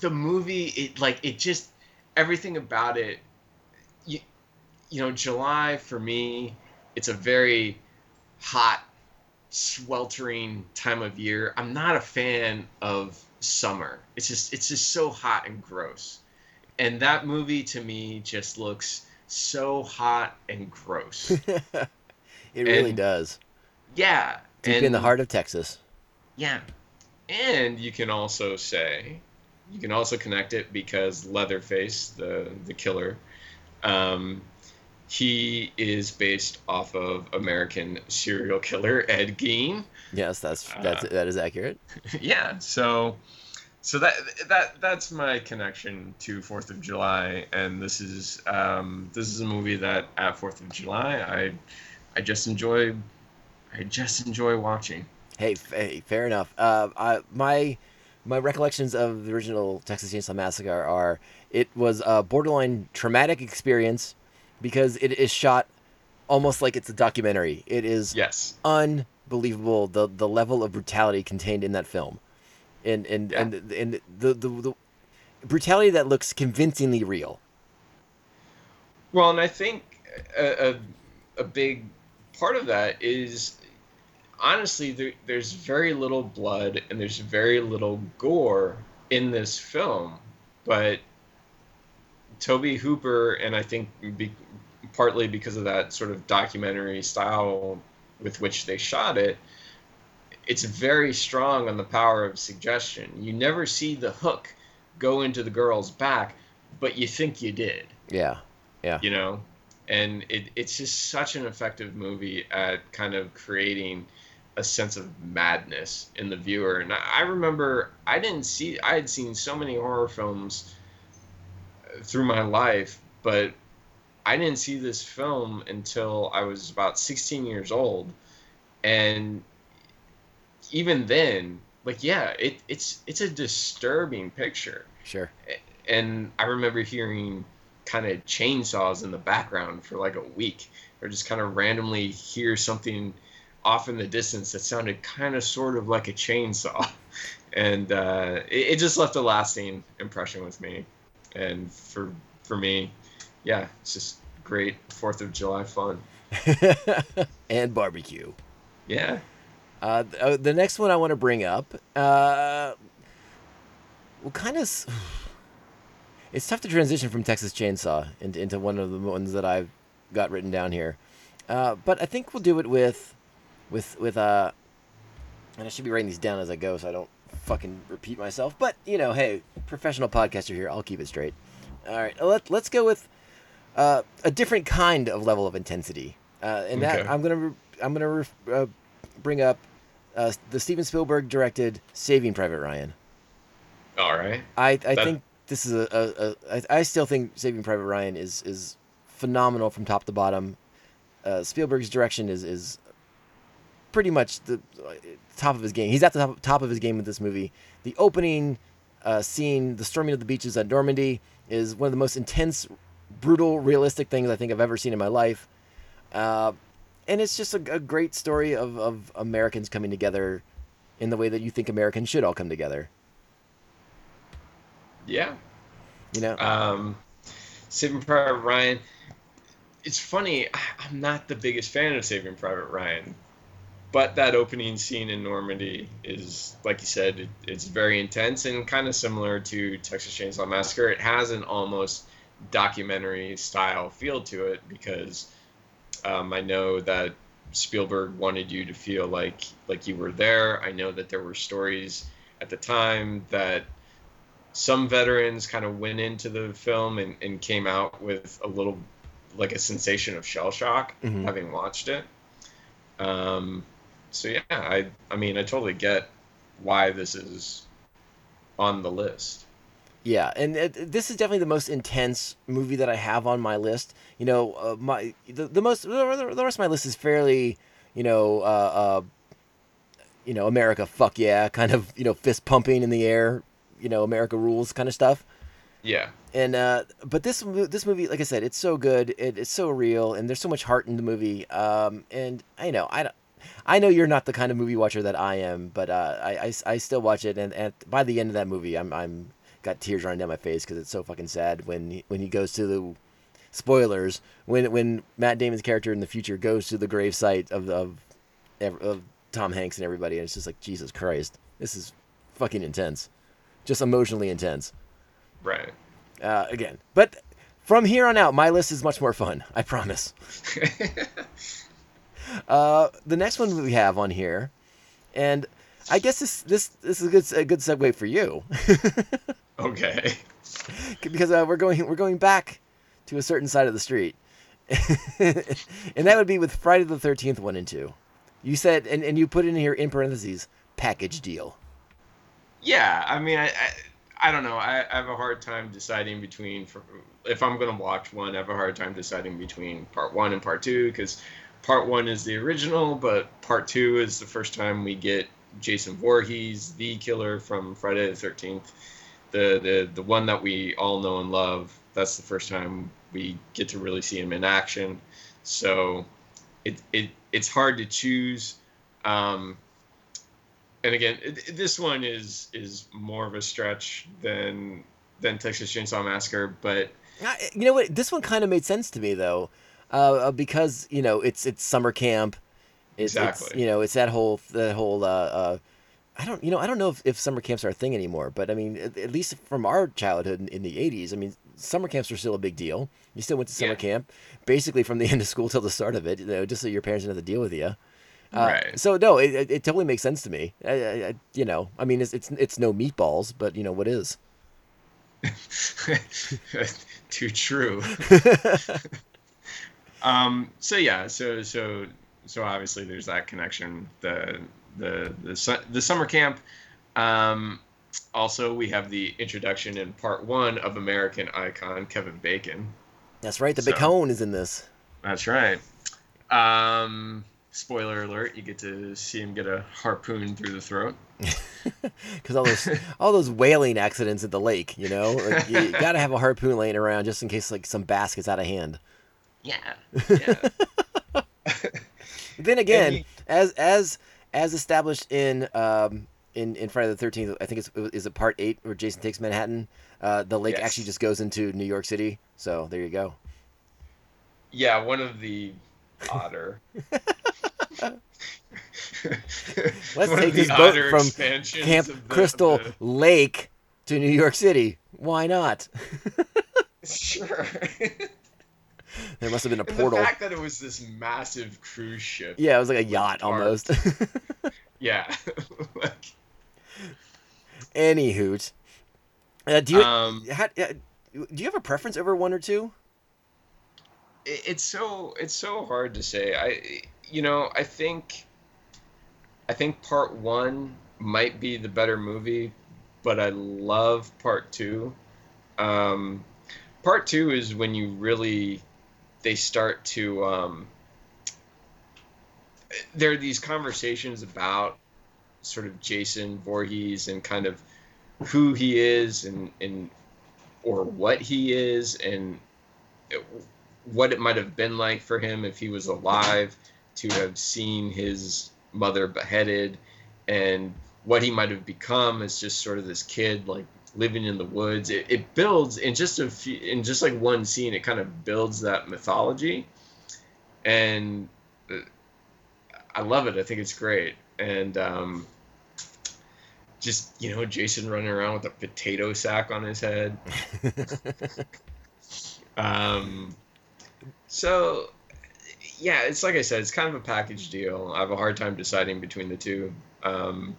the movie. It like it just everything about it. You, you know, July for me, it's a very hot, sweltering time of year. I'm not a fan of summer. It's just it's just so hot and gross. And that movie to me just looks so hot and gross. *laughs* It really does. yeah. Deep and, in the heart of Texas. Yeah. And you can also say you can also connect it because Leatherface, the the killer, um, he is based off of American serial killer Ed Gein. Yes, that's that's Uh, that is accurate. *laughs* yeah so so that that that's my connection to fourth of july and this is um this is a movie that at fourth of july i i just enjoy i just enjoy watching Hey, hey, fair enough. Uh, I, my my recollections of the original Texas Chainsaw Massacre are it was a borderline traumatic experience because it is shot almost like it's a documentary. It is yes unbelievable the the level of brutality contained in that film, and and Yeah. and and the, the the brutality that looks convincingly real. Well, and I think a, a, a big part of that is honestly, there, there's very little blood and there's very little gore in this film. But Tobe Hooper, and I think partly because of that sort of documentary style with which they shot it, it's very strong on the power of suggestion. You never see the hook go into the girl's back, but you think you did. Yeah, yeah, you know? And it, it's just such an effective movie at kind of creating a sense of madness in the viewer. And i, I remember i didn't see i had seen so many horror films through my life but i didn't see this film until i was about 16 years old and even then like yeah it, it's it's a disturbing picture sure. and I remember hearing kind of chainsaws in the background for like a week, or just kind of randomly hear something off in the distance that sounded kind of sort of like a chainsaw, *laughs* and uh, it, it just left a lasting impression with me. And for for me, yeah, it's just great Fourth of July fun. *laughs* and barbecue. Yeah, Uh, uh, the next one I want to bring up, uh, well, kind of, *sighs* it's tough to transition from Texas Chainsaw into, into one of the ones that I've got written down here, uh, but I think we'll do it with, with with uh, and I should be writing these down as I go so I don't fucking repeat myself. But you know, hey, professional podcaster here, I'll keep it straight. All right, let let's go with uh, a different kind of level of intensity, uh, and that I'm gonna re- I'm gonna re- uh, bring up uh, the Steven Spielberg directed Saving Private Ryan. all right. I, I That- think this is a, a, a I, I still think Saving Private Ryan is is phenomenal from top to bottom. Uh, Spielberg's direction is is pretty much the uh, top of his game. He's at the top, top of his game with this movie. The opening uh, scene, the storming of the beaches at Normandy, is one of the most intense, brutal, realistic things I think I've ever seen in my life. Uh, and it's just a, a great story of, of Americans coming together in the way that you think Americans should all come together. Yeah. You know, Um, Saving Private Ryan. It's funny. I'm not the biggest fan of Saving Private Ryan, but that opening scene in Normandy is, like you said, it, it's very intense and kind of similar to Texas Chainsaw Massacre. It has an almost documentary style feel to it because um, I know that Spielberg wanted you to feel like like you were there. I know that there were stories at the time that some veterans kind of went into the film and, and came out with a little like a sensation of shell shock Mhm. having watched it um, so yeah i i mean i totally get why this is on the list Yeah, and it, this is definitely the most intense movie that I have on my list. You know, uh, my the, the most the, the rest of my list is fairly, you know, uh, uh, you know, America, fuck yeah, *laughs* kind of, you know, fist pumping in the air, you know, America rules kind of stuff. yeah And uh, but this this movie, like I said, it's so good, it, it's so real, and there's so much heart in the movie. Um, and I know I don't. I know you're not the kind of movie watcher that I am, but uh, I, I, I still watch it, and, and by the end of that movie, I'm I'm got tears running down my face because it's so fucking sad when he, when he goes to the spoilers when when Matt Damon's character in the future goes to the grave site of of, of Tom Hanks and everybody, and it's just like Jesus Christ, this is fucking intense, just emotionally intense. right Uh, again, but from here on out, my list is much more fun. I promise. *laughs* Uh, the next one we have on here, and I guess this this this is a good a good segue for you *laughs* okay *laughs* because uh, we're going we're going back to a certain side of the street, *laughs* and that would be with Friday the Thirteenth one and two. You said and, and you put in here in parentheses package deal. yeah i mean i i, I don't know I, I have a hard time deciding between if i'm going to watch one i have a hard time deciding between part one and part two because part one is the original but part two is the first time we get jason Voorhees, the killer from friday the 13th the, the the one that we all know and love that's the first time we get to really see him in action so it, it it's hard to choose Um, and again, it, this one is is more of a stretch than than Texas Chainsaw Massacre, but I- You know what? This one kind of made sense to me though, uh, because you know it's it's summer camp. It's, It's, Exactly. you know, it's that whole that whole. Uh, uh, I don't, you know, I don't know if, if summer camps are a thing anymore, but I mean, at, at least from our childhood in, in the '80s, I mean, summer camps were still a big deal. You still went to summer Yeah. camp, basically from the *laughs* end of school till the start of it, you know, just so your parents didn't have to deal with you. Uh, Right. So no, it, it, it totally makes sense to me. I, I, I, you know, I mean, it's, it's it's no meatballs, but you know what is? *laughs* too true. *laughs* um, so yeah, so so so obviously there's that connection. The the the su- the summer camp. Um, also, we have the introduction in part one of American icon Kevin Bacon. That's right. The So- Bacone is in this. That's right. Um, spoiler alert: you get to see him get a harpoon through the throat. *laughs* because all those all those whaling accidents at the lake, you know, like, you *laughs* got to have a harpoon laying around just in case like some bass gets out of hand. Yeah, *laughs* yeah. Then again, he- as as as established in um in in Friday the Thirteenth, I think it's is it part eight where Jason takes Manhattan. Uh, the lake Yes. actually just goes into New York City. So there you go. Yeah, one of the otter. *laughs* *laughs* Let's One take this boat from Camp the- Crystal the- Lake to New York City. Why not? *laughs* Sure. There must have been a And portal. The fact that it was this massive cruise ship. Yeah, it was like a yacht parked. almost. *laughs* Yeah. *laughs* like, Any hoot. Uh, do you um, uh, do you have a preference over one or two? it, it's so it's so hard to say. I you know I think I think part one might be the better movie, but I love part two. Um, part two is when you really they start to um, there are these conversations about sort of Jason Voorhees and kind of who he is and and or what he is and what it might have been like for him if he was alive to have seen his mother beheaded and what he might have become as just sort of this kid like living in the woods it, it builds in just a few in just like one scene it kind of builds that mythology and uh, i love it i think it's great and um just you know jason running around with a potato sack on his head *laughs* um, so, yeah, it's like I said, it's kind of a package deal. I have a hard time deciding between the two. Um,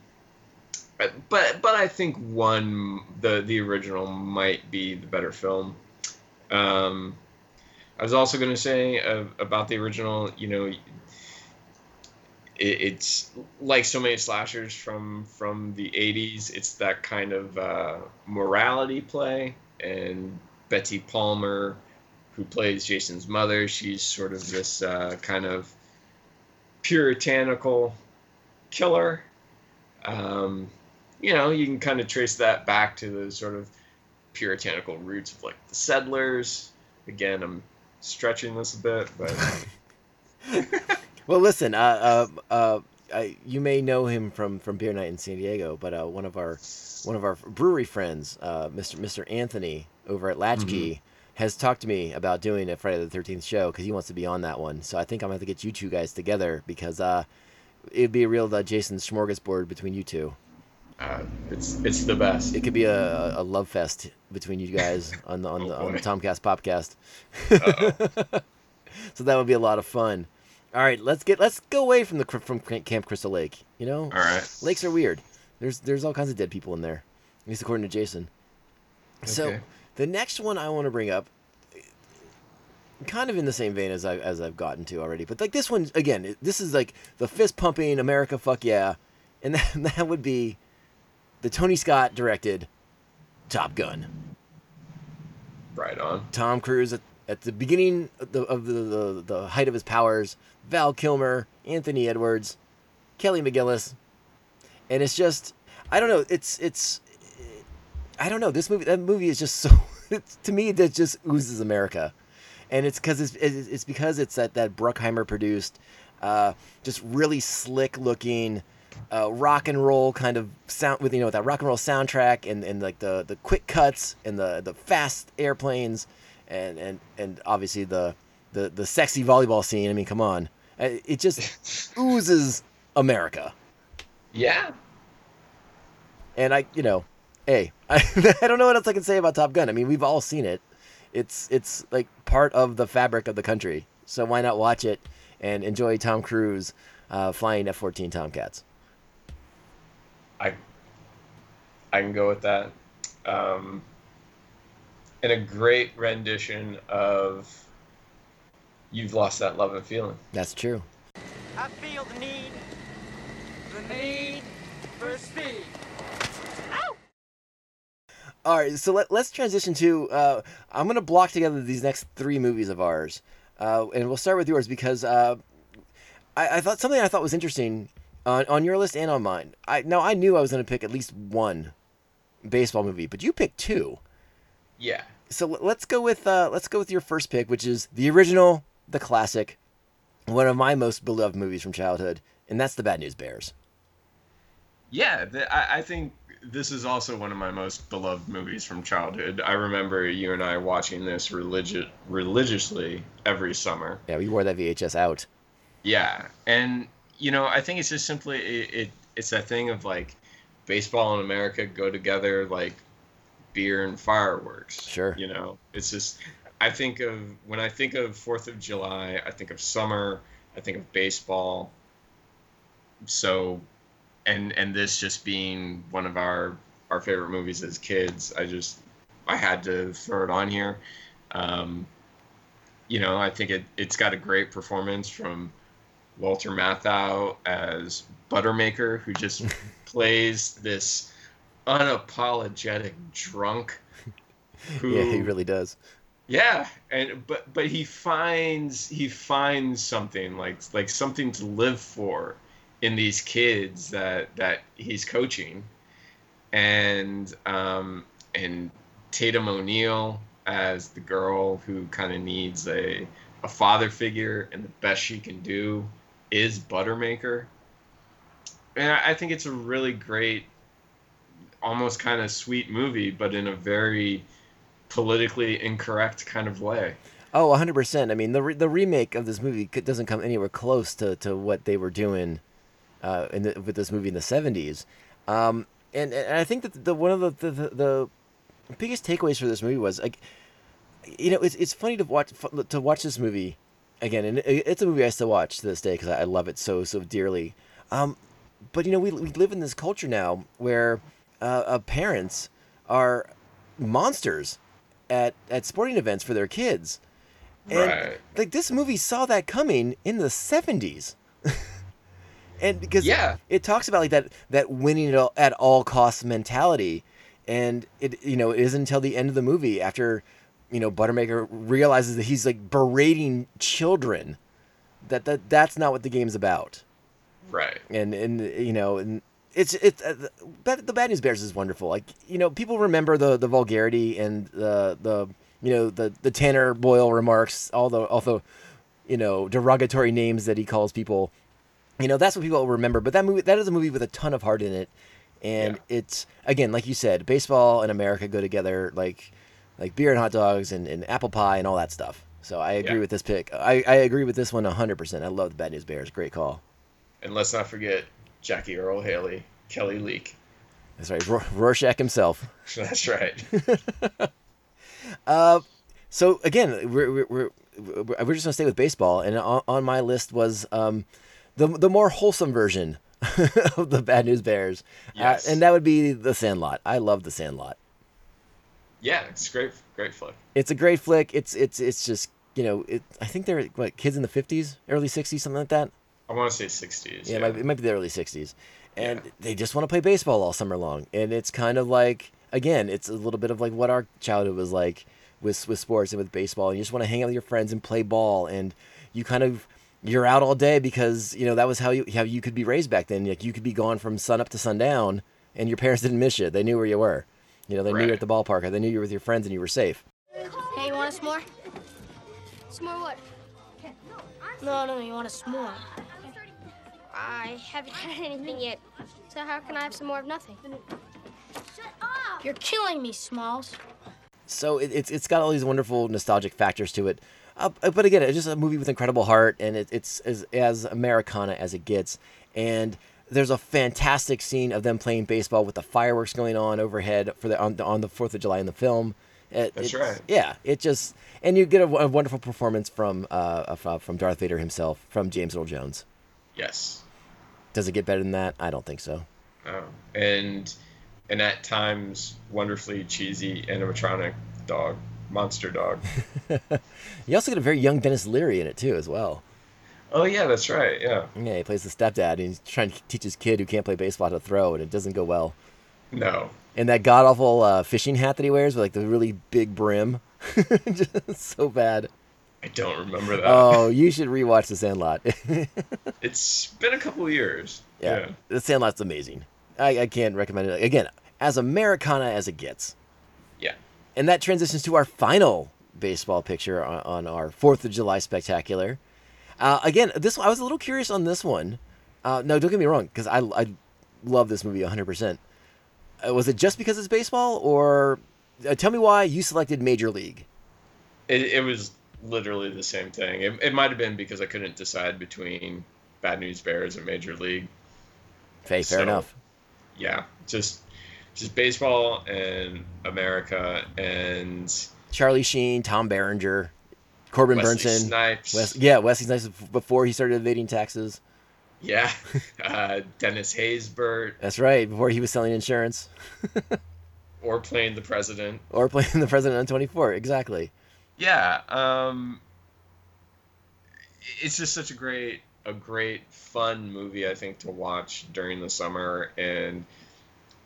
but but I think one the the original might be the better film. Um, I was also going to say uh, about the original, you know, it, it's like so many slashers from from the 80s it's that kind of uh, morality play and betsy palmer who plays jason's mother she's sort of this uh, kind of puritanical killer um, you know you can kind of trace that back to the sort of puritanical roots of like the settlers again i'm stretching this a bit but *laughs* Well, listen, uh, uh, uh, I, you may know him from, from Beer Night in San Diego, but uh, one of our one of our brewery friends, uh, Mr. Mr. Anthony over at Latchkey, has talked to me about doing a Friday the Thirteenth show because he wants to be on that one. So I think I'm gonna have to get you two guys together because uh, it'd be a real uh, Jason smorgasbord between you two. Uh, it's it's the best It could be a, a love fest between you guys *laughs* on the on the, Oh, on the. Tomcast Popcast. Uh-oh. *laughs* so that would be a lot of fun. All right, let's get let's go away from the from Camp Crystal Lake. You know, all right lakes are weird. There's there's all kinds of dead people in there, at least according to Jason. So the next one I want to bring up, kind of in the same vein as I as I've gotten to already, but like this one again, this is like the fist pumping America, fuck yeah, and *laughs* that, that would be the Tony Scott directed Top Gun. right on Tom Cruise at, at the beginning of the, of the, the the height of his powers, Val Kilmer, Anthony Edwards, Kelly McGillis, and it's just I don't know. It's it's I don't know. This movie that movie is just *laughs* so it's, to me that just oozes America, and it's because it's it's it's because it's that that Bruckheimer produced. uh, just really slick looking. Uh, rock and roll kind of sound with you know with that rock and roll soundtrack and, and like the, the quick cuts and the, the fast airplanes and, and, and obviously the, the the sexy volleyball scene. I mean, come on, Uh, it just *laughs* oozes America. Yeah. And I, you know, hey, I, *laughs* I don't know what else I can say about Top Gun. I mean, we've all seen it. It's it's like part of the fabric of the country. So why not watch it and enjoy Tom Cruise uh, flying F-14 Tomcats? I I can go with that. Um, and a great rendition of "You've Lost That Love and Feeling." That's true. I feel the need, the need for speed. All right, so let, let's transition to. Uh, I'm going to block together these next three movies of ours, uh, and we'll start with yours because uh, I, I thought something I thought was interesting on, on your list and on mine. I now I knew I was going to pick at least one baseball movie, but you picked two. Yeah. So l- let's go with uh, let's go with your first pick, which is the original, the classic, one of my most beloved movies from childhood, and that's the Bad News Bears. Yeah, the, I, I think this is also one of my most beloved movies from childhood. I remember you and I watching this religi- religiously every summer. Yeah, we wore that VHS out. Yeah, and you know, I think it's just simply it, it it's that thing of like baseball and America go together like beer and fireworks. Sure. You know, it's just I think of when I think of Fourth of July, I think of summer, I think of baseball. So, and and this just being one of our our favorite movies as kids, I just I had to throw it on here. Um, you know, I think it it's got a great performance from Walter Matthau as Buttermaker, who just *laughs* plays this unapologetic drunk. Who, Yeah, he really does. yeah, and but but he finds he finds something like like something to live for in these kids that that he's coaching, and um and Tatum O'Neal as the girl who kind of needs a a father figure, and the best she can do is Buttermaker. And I, I think it's a really great, almost kind of sweet movie, but in a very politically incorrect kind of way. Oh, 100%. I mean, the re- the remake of this movie doesn't come anywhere close to, to what they were doing uh, in the, with this movie in the 70s. Um, and, and I think that the one of the, the, the, the biggest takeaways for this movie was like you know, it's, it's funny to watch to watch this movie again, and it's a movie I still watch to this day because I, love it so so dearly. Um, but you know, we we live in this culture now where uh, uh, parents are monsters at at sporting events for their kids, and Right. like this movie saw that coming in the seventies. *laughs* And because Yeah. it talks about like that that winning at all, at all costs mentality, and it you know it isn't until the end of the movie after you know Buttermaker realizes that he's like berating children that that that's not what the game's about Right. and and you know and it's it's uh, the, the bad news bears is wonderful like you know people remember the the vulgarity and the the you know the the tanner boyle remarks all the all the you know derogatory names that he calls people you know that's what people remember but that movie that is a movie with a ton of heart in it and Yeah. it's again like you said baseball and america go together like like beer and hot dogs and, and apple pie and all that stuff so i agree Yeah. with this pick I, I agree with this one 100% i love the bad news bears great call And let's not forget Jackie Earle Haley, Kelly Leak. that's right Ro- rorschach himself *laughs* That's right. *laughs* So again, we're we're we're, we're just gonna stay with baseball, and on, on my list was um, the the more wholesome version *laughs* of the Bad News Bears, Yes. uh, and that would be the Sandlot. I love the Sandlot. Yeah, it's great. Great flick. It's a great flick. It's it's it's just you know it. I think they're what kids in the fifties, early sixties, something like that. I want to say 60s. Yeah, It, might, it might be the early '60s, and Yeah. they just want to play baseball all summer long. And it's kind of like, again, it's a little bit of like what our childhood was like with with sports and with baseball. And you just want to hang out with your friends and play ball, and you kind of you're out all day because you know that was how you how you could be raised back then. Like you could be gone from sun up to sundown, and your parents *laughs* didn't miss you. They knew where you were. You know, they knew you were at the ballpark, or they knew you were with your friends and you were safe. Hey, you want a s'more? S'more what? No, no, you want a s'more. I haven't had anything yet, so how can I have some more of nothing? Shut up! You're killing me, Smalls. So it, it's it's got all these wonderful nostalgic factors to it. Uh, but again, it's just a movie with incredible heart, and it, it's as, as Americana as it gets. And there's a fantastic scene of them playing baseball with the fireworks going on overhead for the on, on the Fourth of July in the film. It, That's it's- right. Yeah, it just and you get a, a wonderful performance from uh uh, from Darth Vader himself, from James Earl Jones. Yes. Does it get better than that? I don't think so. Oh. And and at times wonderfully cheesy animatronic dog, monster dog. *laughs* You also get a very young Denis Leary in it too, as well. Oh yeah, that's right. Yeah. Yeah, he plays the stepdad, and he's trying to teach his kid who can't play baseball how to throw, and it doesn't go well. No. And that god awful uh, fishing hat that he wears with like the really big brim, *laughs* just so bad. I don't remember that. Oh, you should rewatch The Sandlot. *laughs* It's been a couple years. yeah, The Sandlot's amazing. I, I can't recommend it again. As Americana as it gets. Yeah. And that transitions to our final baseball picture on, on our Fourth of July spectacular. Uh, again, this I was a little curious on this one. Uh, no, don't get me wrong, because I, I love this movie 100%. Uh, was it just because it's baseball, or uh, tell me why you selected Major League? It, it was literally the same thing. It, it might have been because I couldn't decide between Bad News Bears and Major League. Hey, fair So- enough. Yeah, just just baseball and America and Charlie Sheen, Tom Berenger, Corbin Wesley Bernsen. Snipes. Wes- yeah, Wesley Snipes before he started evading taxes. Yeah, *laughs* uh, Dennis Haysbert That's right, before he was selling insurance *laughs* or playing the president. or playing the president on 24. Exactly. Yeah, um, it's just such a great, a great fun movie. I think to watch during the summer, and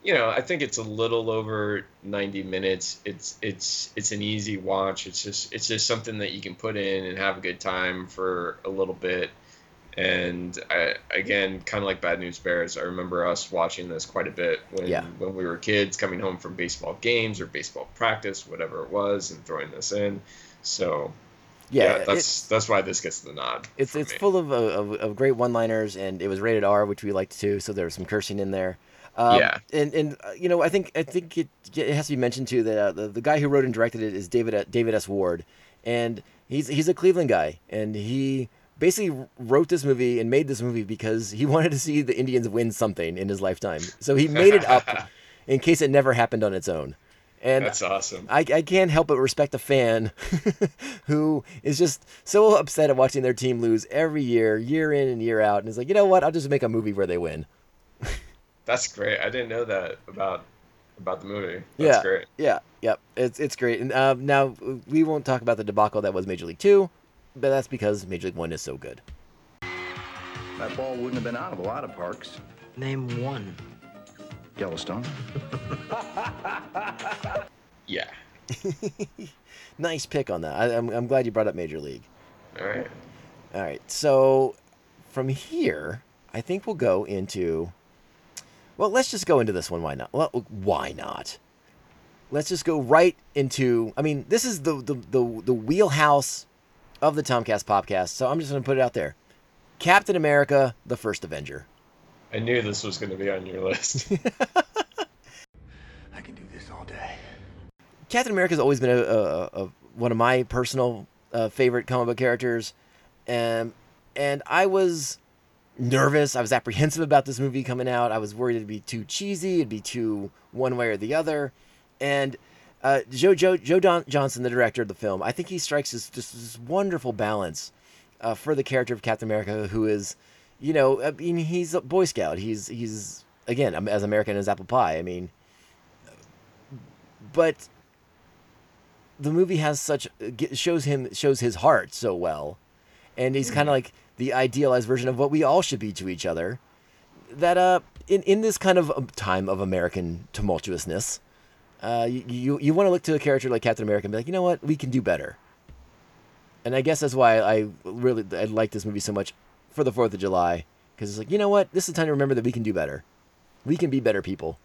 you know, I think it's a little over ninety minutes. It's it's it's an easy watch. It's just it's just something that you can put in and have a good time for a little bit. And I, again, kind of like Bad News Bears, I remember us watching this quite a bit when Yeah. when we were kids, coming home from baseball games or baseball practice, whatever it was, and throwing this in. So Yeah, yeah, that's that's why this gets the nod. It's it's me. full of, of of great one-liners, and it was rated R, which we liked too. So there was some cursing in there. Um, Yeah. and and uh, you know, I think I think it, it has to be mentioned too that uh, the, the guy who wrote and directed it is David uh, David S. Ward, and he's he's a Cleveland guy, and he basically wrote this movie and made this movie because he *laughs* wanted to see the Indians win something in his lifetime. So he made it up *laughs* in case it never happened on its own. And That's awesome. I, I can't help but respect a fan *laughs* who is just so upset at watching their team lose every year, year in and year out, and is like, you know what? I'll just make a movie where they win. That's great. I didn't know that about about the movie. yeah, That's great. yeah, yep. It's it's great. And uh, now we won't talk about the debacle that was Major League Two, but that's because Major League One is so good. That ball wouldn't have been out of a lot of parks. Name one. Yellowstone. *laughs* Yeah. *laughs* Nice pick on that. I, I'm I'm glad you brought up Major League. All right. All right, so from here, I think we'll go into. Well, let's just go into this one. Why not? Well, why not? Let's just go right into. I mean, this is the the the, the wheelhouse of the Tomcast podcast. So I'm just going to put it out there. Captain America: The First Avenger. I knew this was going to be on your list. *laughs* I can do this all day. Captain America has always been a, a, a one of my personal uh, favorite comic book characters, and and I was nervous. I was apprehensive about this movie coming out. I was worried it'd be too cheesy. It'd be too one way or the other. And uh, Joe Joe Joe Don Johnston, the director of the film, I think he strikes this this wonderful balance uh, for the character of Captain America, who is, you know, I mean, he's a Boy Scout. He's he's again as American as apple pie. I mean, but the movie has such shows him shows his heart so well, and he's kind of like the idealized version of what we all should be to each other. That uh, in in this kind of um, time of American tumultuousness, uh, you you, you want to look to a character like Captain America and be like, you know what, we can do better. And I guess that's why I really I like this movie so much for the Fourth of July because it's like, you know what, this is the time to remember that we can do better. We can be better people.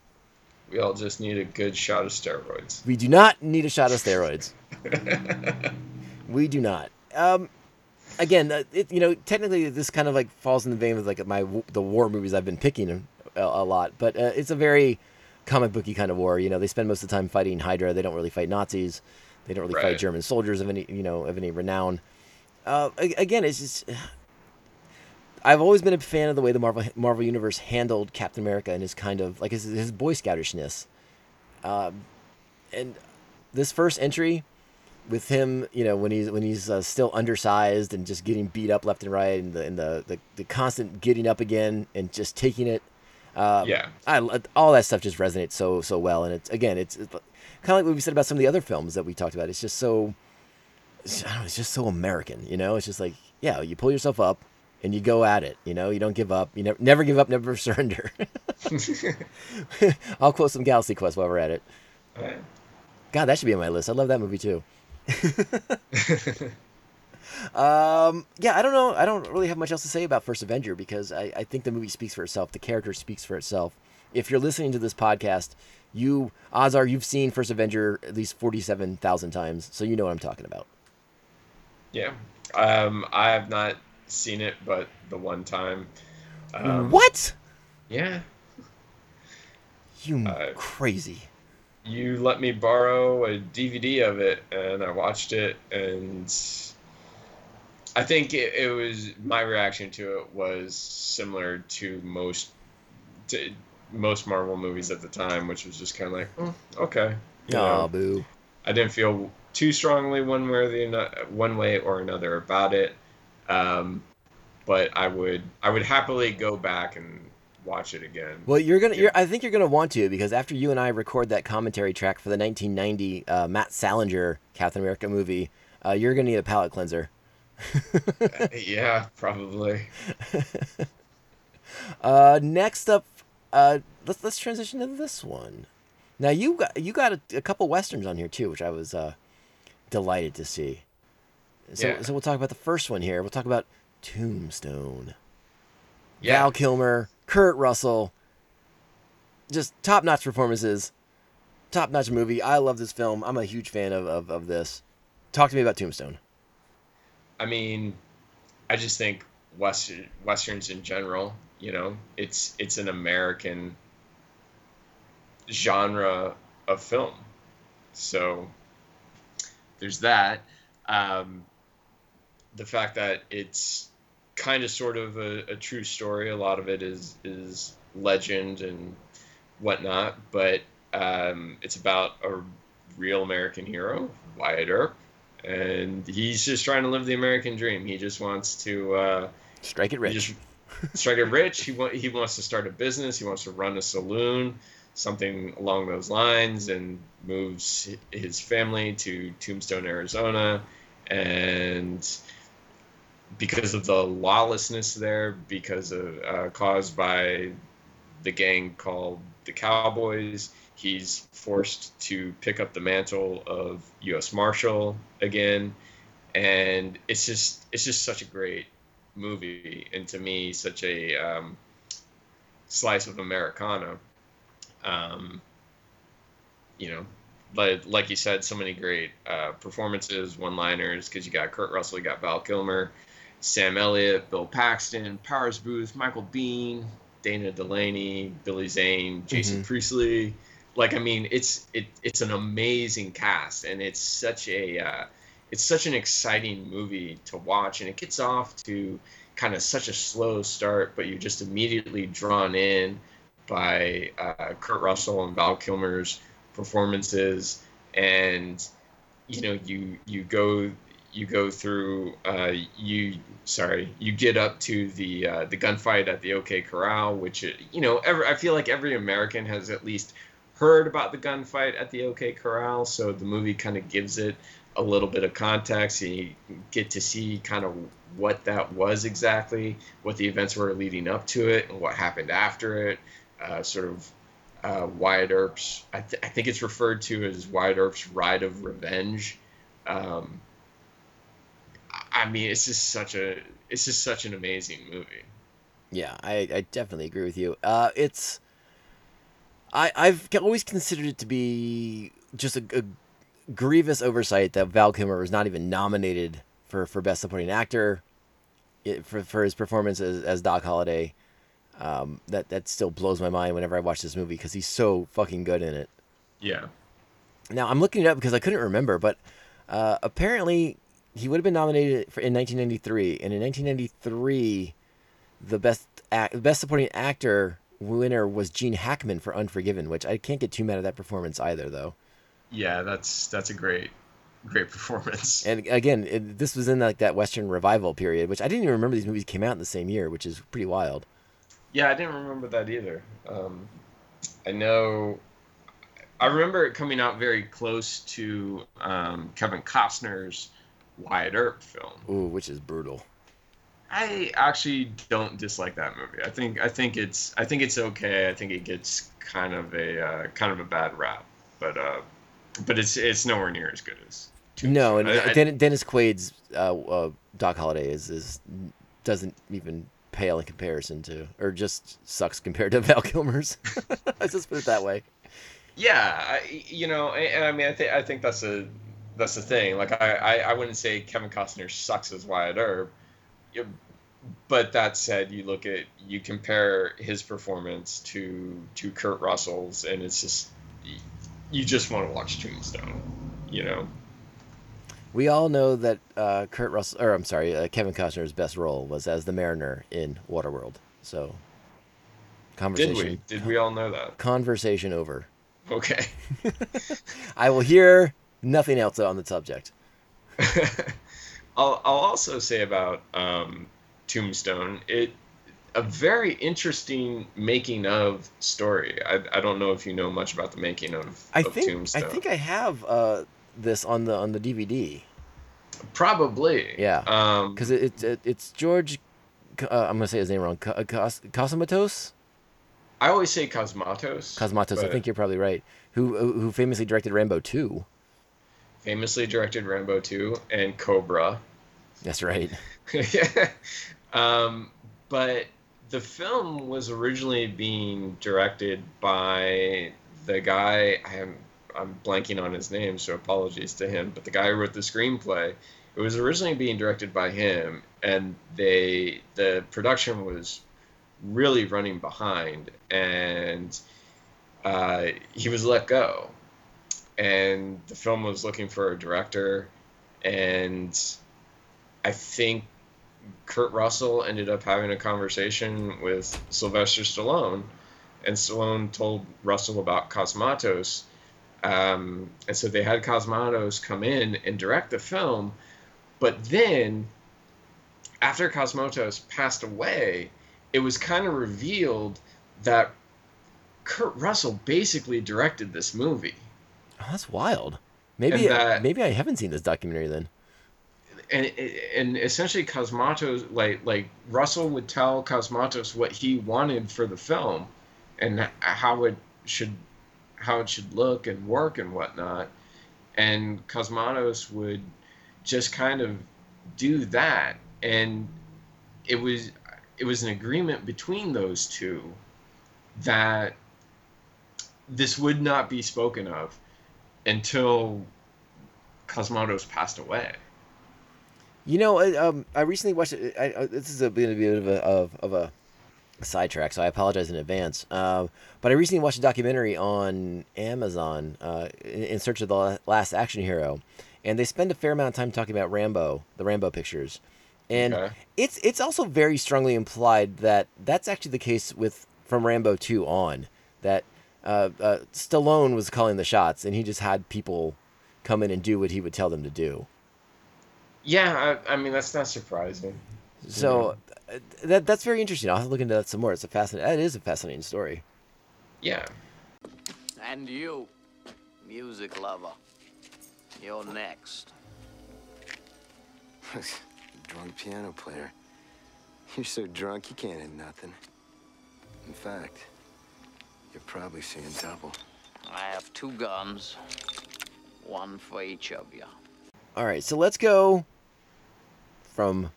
we all just need a good shot of steroids. We do not need a shot of steroids. *laughs* we do not. Um, again, uh, it, you know, technically this kind of like falls in the vein of like my the war movies I've been picking a, a lot, but uh, it's a very comic booky kind of war. You know, they spend most of the time fighting Hydra. They don't really fight Nazis. They don't really fight German soldiers of any you know of any renown. Uh, again, it's just. *sighs* I've always been a fan of the way the Marvel Marvel universe handled Captain America and his kind of like his, his Boy Scoutishness. Um, and this first entry with him, you know, when he's when he's uh, still undersized and just getting beat up left and right, and the and the, the, the constant getting up again and just taking it. Um, Yeah. I all that stuff just resonates so so well, and it's again, it's, it's kind of like what we said about some of the other films that we talked about. It's just so, it's, I don't know, it's just so American, you know. It's just like, yeah, you pull yourself up and you go at it. You know, you don't give up. You never never give up, never *laughs* surrender. *laughs* I'll quote some Galaxy Quest while we're at it. God, that should be on my list. I love that movie too. Um, yeah, I don't know. I don't really have much else to say about First Avenger because I, I think the movie speaks for itself. The character speaks for itself. If you're listening to this podcast, you odds are you've seen First Avenger at least forty-seven thousand times, so you know what I'm talking about. Yeah. Um, I have not seen it, but the one time. Um, what? Yeah. You Uh, crazy? You let me borrow a DVD of it, and I watched it, and I think it, it was my reaction to it was similar to most to most Marvel movies at the time, which was just kind of like, oh, okay. know. boo. I didn't feel too strongly one way or the one way or another about it, um, but I would I would happily go back and watch it again. Well, you're gonna. You're, I think you're gonna want to because after you and I record that commentary track for the 1990 uh, Matt Salinger Captain America movie, uh, you're gonna need a palate cleanser. *laughs* yeah, probably. *laughs* Uh, next up, uh, let's let's transition to this one. Now you got you got a, a couple westerns on here too, which I was uh, delighted to see. So Yeah. so we'll talk about the first one here. We'll talk about Tombstone. Yeah. Val Kilmer, Kurt Russell, just top notch performances, top notch movie. I love this film. I'm a huge fan of, of, of this. Talk to me about Tombstone. I mean, I just think western westerns in general, you know, it's it's an American genre of film. So there's that. Um, the fact that it's kind of sort of a, a true story. A lot of it is is legend and whatnot, but um, it's about a real American hero, Wyatt Earp, and he's just trying to live the American dream. He just wants to uh, Strike it rich. just *laughs* strike it rich. He wa- he wants to start a business. He wants to run a saloon, something along those lines, and moves his family to Tombstone, Arizona, and because of the lawlessness there, because of uh, caused by the gang called the Cowboys, he's forced to pick up the mantle of U.S. Marshal again, and it's just it's just such a great movie, and to me, such a um, slice of Americana. Um, you know, like like you said, so many great uh, performances, one-liners, because you got Kurt Russell, you got Val Kilmer, Sam Elliott, Bill Paxton, Powers Boothe, Michael Biehn, Dana Delany, Billy Zane, Jason Mhm. Priestley. Like, I mean, it's it it's an amazing cast, and it's such a uh, it's such an exciting movie to watch, and it gets off to kind of such a slow start, but you're just immediately drawn in by uh, Kurt Russell and Val Kilmer's performances, and you know you you go you go through uh, you sorry you get up to the uh, the gunfight at the OK Corral, which you know every, I feel like every American has at least heard about the gunfight at the OK Corral, so the movie kind of gives it a little bit of context, and you get to see kind of what that was exactly, what the events were leading up to it, and what happened after it. Uh, sort of uh, Wyatt Earp's, I, th- I think it's referred to as Wyatt Earp's Ride of Revenge. Um, I- mean, it's just such a, it's just such an amazing movie. Yeah, I, I definitely agree with you. Uh, it's I I've always considered it to be just a, a grievous oversight that Val Kilmer was not even nominated for for best supporting actor, it, for for his performance as, as Doc Holliday. Um, that that still blows my mind whenever I watch this movie because he's so fucking good in it. Yeah. Now I'm looking it up because I couldn't remember, but uh, apparently he would have been nominated for in 1993, and in 1993, the best act, best supporting actor winner was Gene Hackman for Unforgiven, which I can't get too mad at that performance either, though. Yeah, that's that's a great great *laughs* performance. And again, it, this was in like that Western revival period, which I didn't even remember these movies came out in the same year, which is pretty wild. Yeah, I didn't remember that either. Um, I know. I remember it coming out very close to um, Kevin Costner's Wyatt Earp film. Ooh, which is brutal. I actually don't dislike that movie. I think I think it's I think it's okay. I think it gets kind of a uh, kind of a bad rap, but uh, but it's it's nowhere near as good as. No, and I- I- Den- Dennis Quaid's uh, uh, Doc Holliday is is doesn't even pale in comparison to, or just sucks compared to *laughs* Val Kilmer's. *laughs* Let's just put it that way. Yeah, I, you know, and, and I mean, I think I think that's a that's the thing. Like, I, I I wouldn't say Kevin Costner sucks as Wyatt Earp, you- but that said, you look at you compare his performance to to Kurt Russell's, and it's just you just want to watch Tombstone, you know. We all know that uh, Kurt Russell, or I'm sorry, uh, Kevin Costner's best role was as the Mariner in Waterworld. So, conversation. Did we? Did we all know that? Conversation over. Okay. *laughs* I will hear nothing else on the subject. *laughs* I'll I'll also say about um, Tombstone it a very interesting making of story. I, I don't know if you know much about the making of, I of think Tombstone. I think I have uh, this on the on the DVD. Probably. Yeah. Um, because it, it, it it's George. Uh, I'm gonna say his name wrong. Cos- Cosmatos. I always say Cosmatos. Cosmatos. I think you're probably right. Who who who famously directed Rambo 2. Famously directed Rambo 2 and Cobra. That's right. yeah. *laughs* Um, but the film was originally being directed by the guy I am I'm blanking on his name, so apologies to him. But the guy who wrote the screenplay, it was originally being directed by him, and they the production was really running behind, and uh, he was let go, and the film was looking for a director, and I think Kurt Russell ended up having a conversation with Sylvester Stallone, and Stallone told Russell about Cosmatos. Um, and so they had Cosmatos come in and direct the film. But then, after Cosmatos passed away, it was kind of revealed that Kurt Russell basically directed this movie. Oh, that's wild. Maybe that- maybe I haven't seen this documentary then. and and essentially Cosmatos like like Russell would tell Cosmatos what he wanted for the film and how it should how it should look and work and whatnot and Cosmatos would just kind of do that and it was it was an agreement between those two that this would not be spoken of until Cosmatos passed away. You know, I, um, I recently watched. I, I, this is a bit, a bit of a of, of a sidetrack, so I apologize in advance. Um, but I recently watched a documentary on Amazon, uh, in, in search of the last action hero, and they spend a fair amount of time talking about Rambo, the Rambo pictures, and Okay. it's it's also very strongly implied that that's actually the case with from Rambo two on that uh, uh, Stallone was calling the shots, and he just had people come in and do what he would tell them to do. Yeah, I, I mean that's not surprising. So uh, that that's very interesting. I'll have to look into that some more. It's a fascinating. That is a fascinating story. Yeah. And you, music lover, you're next. *laughs* drunk piano player. You're so drunk you can't hit nothing. In fact, you're probably seeing double. I have two guns, one for each of you. All right, so let's go from.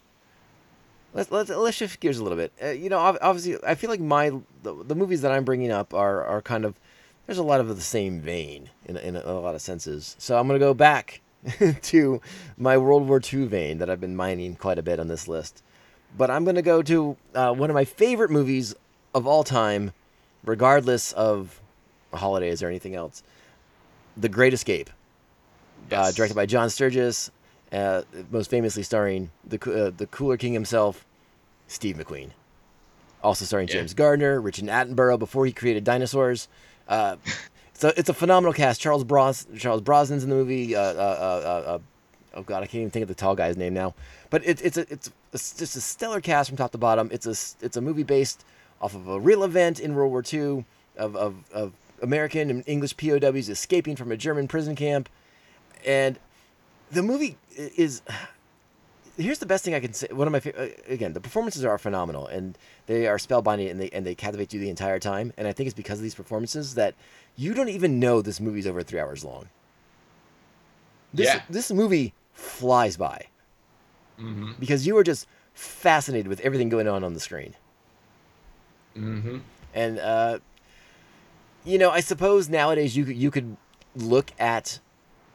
Let's let's let's shift gears a little bit. Uh, you know, obviously, I feel like my the, the movies that I'm bringing up are are kind of there's a lot of the same vein in in a, lot of senses. So I'm gonna go back *laughs* to my World War II vein that I've been mining quite a bit on this list. But I'm going to go to uh, one of my favorite movies of all time, regardless of holidays or anything else The Great Escape, uh, directed by John Sturges, uh, most famously starring the, uh, the Cooler King himself, Steve McQueen. Also starring Yeah. James Garner, Richard Attenborough before he created dinosaurs. Uh, so it's a phenomenal cast. Charles Bros Charles Bronson's in the movie. Uh, uh, uh, uh, oh god, I can't even think of the tall guy's name now. But it, it's a it's it's just a stellar cast from top to bottom. It's a it's a movie based off of a real event in World War II of of, of American and English POWs escaping from a German prison camp, and the movie is here's the best thing I can say. One of my uh, again, the performances are phenomenal and they are spellbinding and they and they captivate you the entire time. And I think it's because of these performances that you don't even know this movie's over three hours long. This Yeah. this movie flies by Mm-hmm. because you are just fascinated with everything going on on the screen. Mm-hmm. And uh, you know, I suppose nowadays you could you could look at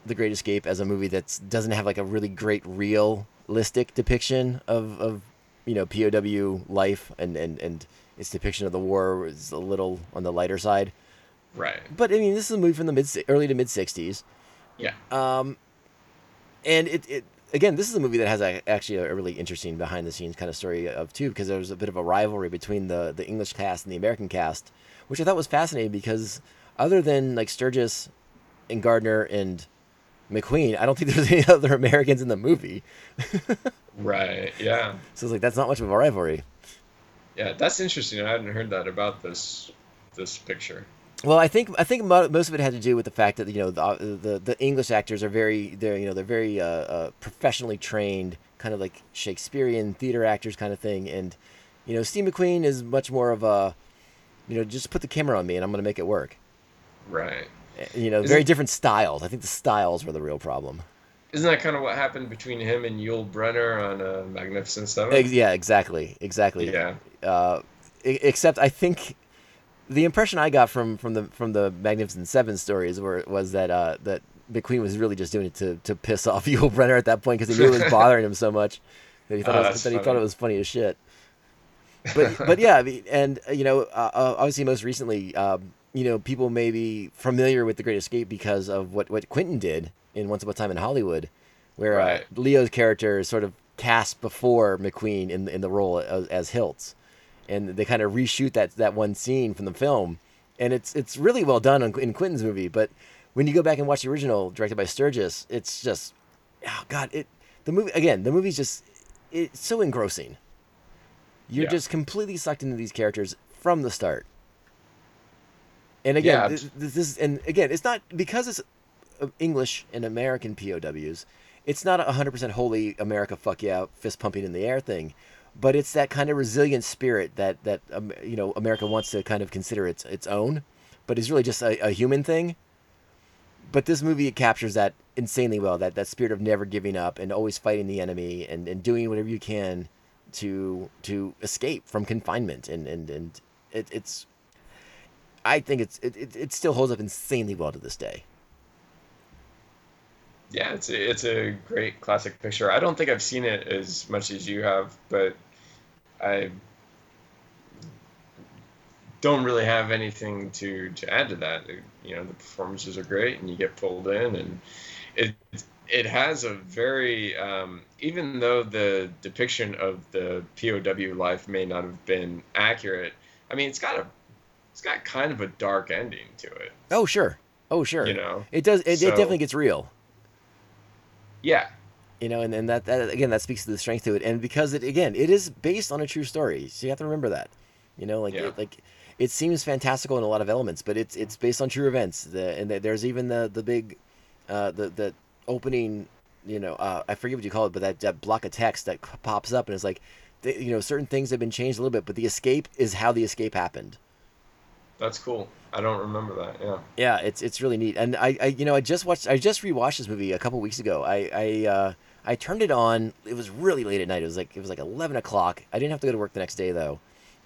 The Great Escape as a movie that doesn't have like a really great realistic depiction of, of you know POW life and, and, and its depiction of the war is a little on the lighter side. Right. But I mean, this is a movie from the mid early to mid '60s. Yeah. Um, and it, it again, this is a movie that has a, actually a really interesting behind the scenes kind of story of too, because there was a bit of a rivalry between the the English cast and the American cast, which I thought was fascinating because other than like Sturges and Garner and McQueen, I don't think *laughs* there's any other Americans in the movie. *laughs* Right. Yeah. So it's like that's not much of a rivalry. Yeah. That's interesting. I hadn't heard that about this this picture. Well, I think I think most of it had to do with the fact that you know the the, the English actors are very they're you know they're very uh, uh, professionally trained, kind of like Shakespearean theater actors kind of thing, and you know Steve McQueen is much more of a you know just put the camera on me and I'm gonna make it work. Right. Uh, You know, Is very different styles. I think the styles were the real problem. Isn't that kind of what happened between him and Yul Brynner on uh, Magnificent Seven? Yeah, exactly, exactly. Yeah. Uh, except I think the impression I got from from the from the Magnificent Seven stories were was that uh, that McQueen was really just doing it to to piss *laughs* off Yul Brynner at that point because he knew it was bothering him so much that he thought Oh, it was, that he thought funny. it was funny as shit. But but yeah, I mean, and uh, you know, uh, uh, obviously most recently, um, you know, people may be familiar with The Great Escape because of what what Quentin did in Once Upon a Time in Hollywood, where Right. uh, Leo's character is sort of cast before McQueen in in the role as, as Hilts, and they kind of reshoot that that one scene from the film, and it's it's really well done in, in Quentin's movie. But when you go back and watch the original, directed by Sturges, it's just, oh god, it the movie again. The movie's just it's so engrossing. You're Yeah. just completely sucked into these characters from the start. And again, Yeah, this, this is and again, it's not because it's uh, English and American POWs. It's not a 100% holy America fuck yeah fist pumping in the air thing, but it's that kind of resilient spirit that that um, you know America wants to kind of consider its its own, but is really just a, a human thing. But this movie captures that insanely well. That that spirit of never giving up and always fighting the enemy and, and doing whatever you can to to escape from confinement and and and it, it's I think it's it, it, it still holds up insanely well to this day. Yeah, it's a, it's a great classic picture. I don't think I've seen it as much as you have, but I don't really have anything to, to add to that. You know, the performances are great, and you get pulled in, and it it has a very um, even though the depiction of the POW life may not have been accurate. I mean, it's got a it's got kind of a dark ending to it. Oh sure, oh sure. You know, it does. It, so- it definitely gets real. Yeah, You know, and, and that, that again that speaks to the strength to it, and because it again it is based on a true story, so you have to remember that. You know, like Yeah. it, like it seems fantastical in a lot of elements, but it's it's based on true events. The, and there's even the the big, uh, the the opening. You know, uh, I forget what you call it, but that, that block of text that pops up and it's like, the, you know, certain things have been changed a little bit, but the escape is how the escape happened. that's cool. I don't remember that. Yeah. Yeah, it's it's really neat. And I, I you know I just watched I just rewatched this movie a couple weeks ago. I I uh, I turned it on. It was really late at night. It was like it was like eleven o'clock. I didn't have to go to work the next day though,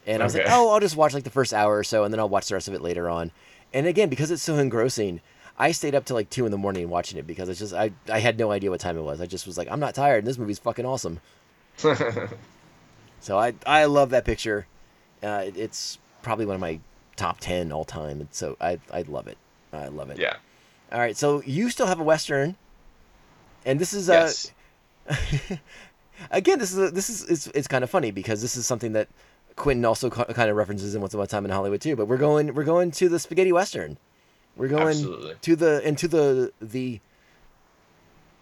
and I was like, oh, I'll just watch like the first hour or so, and then I'll watch the rest of it later on. And again, because it's so engrossing, I stayed up till like two in the morning watching it because it's just I I had no idea what time it was. I just was like, I'm not tired, and this movie's fucking awesome. *laughs* so I I love that picture. Uh, it, it's probably one of my top ten all time. And so I I love it. I love it. Yeah. All right. So you still have a western, and this is uh, Yes. *laughs* again this is a, this is it's, it's kind of funny because this is something that Quentin also ca- kind of references in Once Upon a Time in Hollywood too. But we're going we're going to the spaghetti western. We're going Absolutely. to the into the the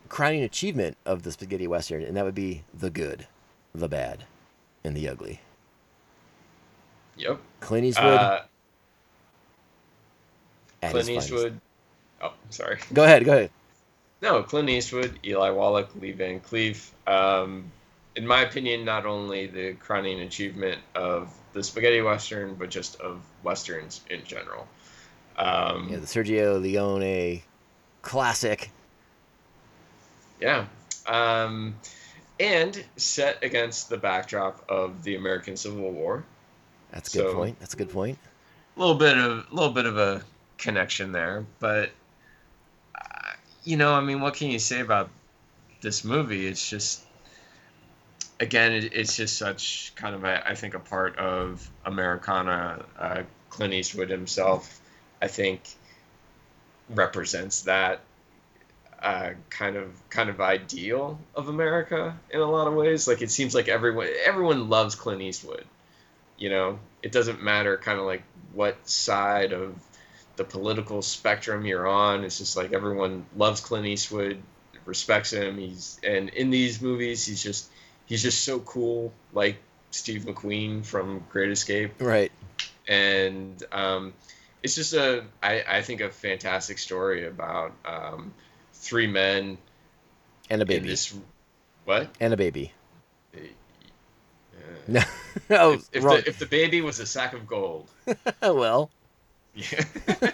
crowning achievement of the spaghetti western, and that would be the good, the bad, and the ugly. Yep. Clint Eastwood. Uh, Clint finest. Eastwood. Oh, sorry. Go ahead. Go ahead. No, Clint Eastwood, Eli Wallach, Lee Van Cleef. Um, in my opinion, not only the crowning achievement of the spaghetti western, but just of westerns in general. Um, Yeah, the Sergio Leone classic. Yeah. Um, and set against the backdrop of the American Civil War. That's a good So- point. That's a good point. A little bit of a little bit of a connection there, but you know, I mean, what can you say about this movie? It's just again, it, it's just such kind of a, I think a part of Americana. Uh, Clint Eastwood himself, I think, represents that uh, kind of kind of ideal of America in a lot of ways. Like it seems like everyone everyone loves Clint Eastwood. You know, it doesn't matter kind of like what side of the political spectrum you're on. It's just like everyone loves Clint Eastwood, respects him. He's and in these movies, he's just he's just so cool, like Steve McQueen from Great Escape Right. and um, it's just a I, I think a fantastic story about um, three men And a baby. this what And a baby. Uh, No. *laughs* oh, if, if the if the baby was a sack of gold *laughs* well. Yeah *laughs*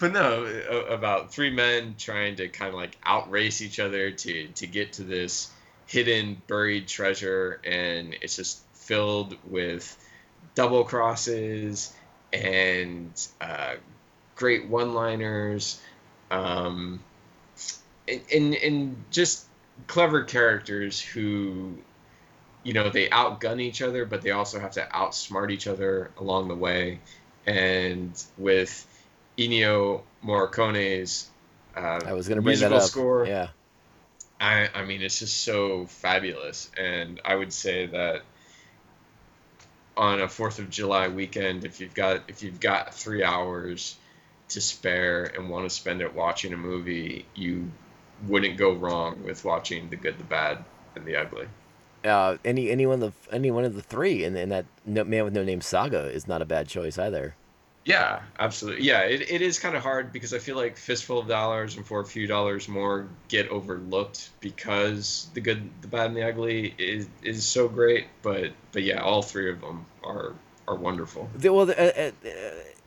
but no about three men trying to kind of like outrace each other to to get to this hidden buried treasure and it's just filled with double crosses and uh, great one liners um, and, and, and just clever characters who you know they outgun each other but they also have to outsmart each other along the way and with Ennio Morricone's uh, I was to bring that musical up. score Yeah. I, I mean, it's just so fabulous. And I would say that on a Fourth of July weekend, if you've got if you've got three hours to spare and want to spend it watching a movie, you wouldn't go wrong with watching The Good, the Bad, and the Ugly. Uh, any any one of the any one of the three and, in that no, Man with No Name saga is not a bad choice either. Yeah, absolutely. Yeah, it, it is kind of hard because I feel like Fistful of Dollars and For a Few Dollars More get overlooked because The Good, the Bad, and the Ugly is is so great. But but yeah, all three of them are are wonderful. The- well, the, uh, uh,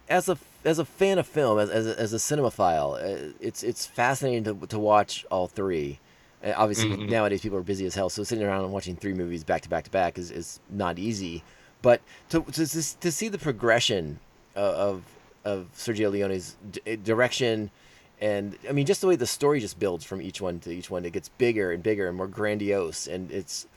as a as a fan of film, as as a, as a cinemaphile, uh, it's it's fascinating to to watch all three. Obviously, Mhm. nowadays people are busy as hell, so sitting around and watching three movies back to back to back is, is not easy. But to to to, see the progression of of Sergio Leone's d- direction, and I mean just the way the story just builds from each one to each one, it gets bigger and bigger and more grandiose, and it's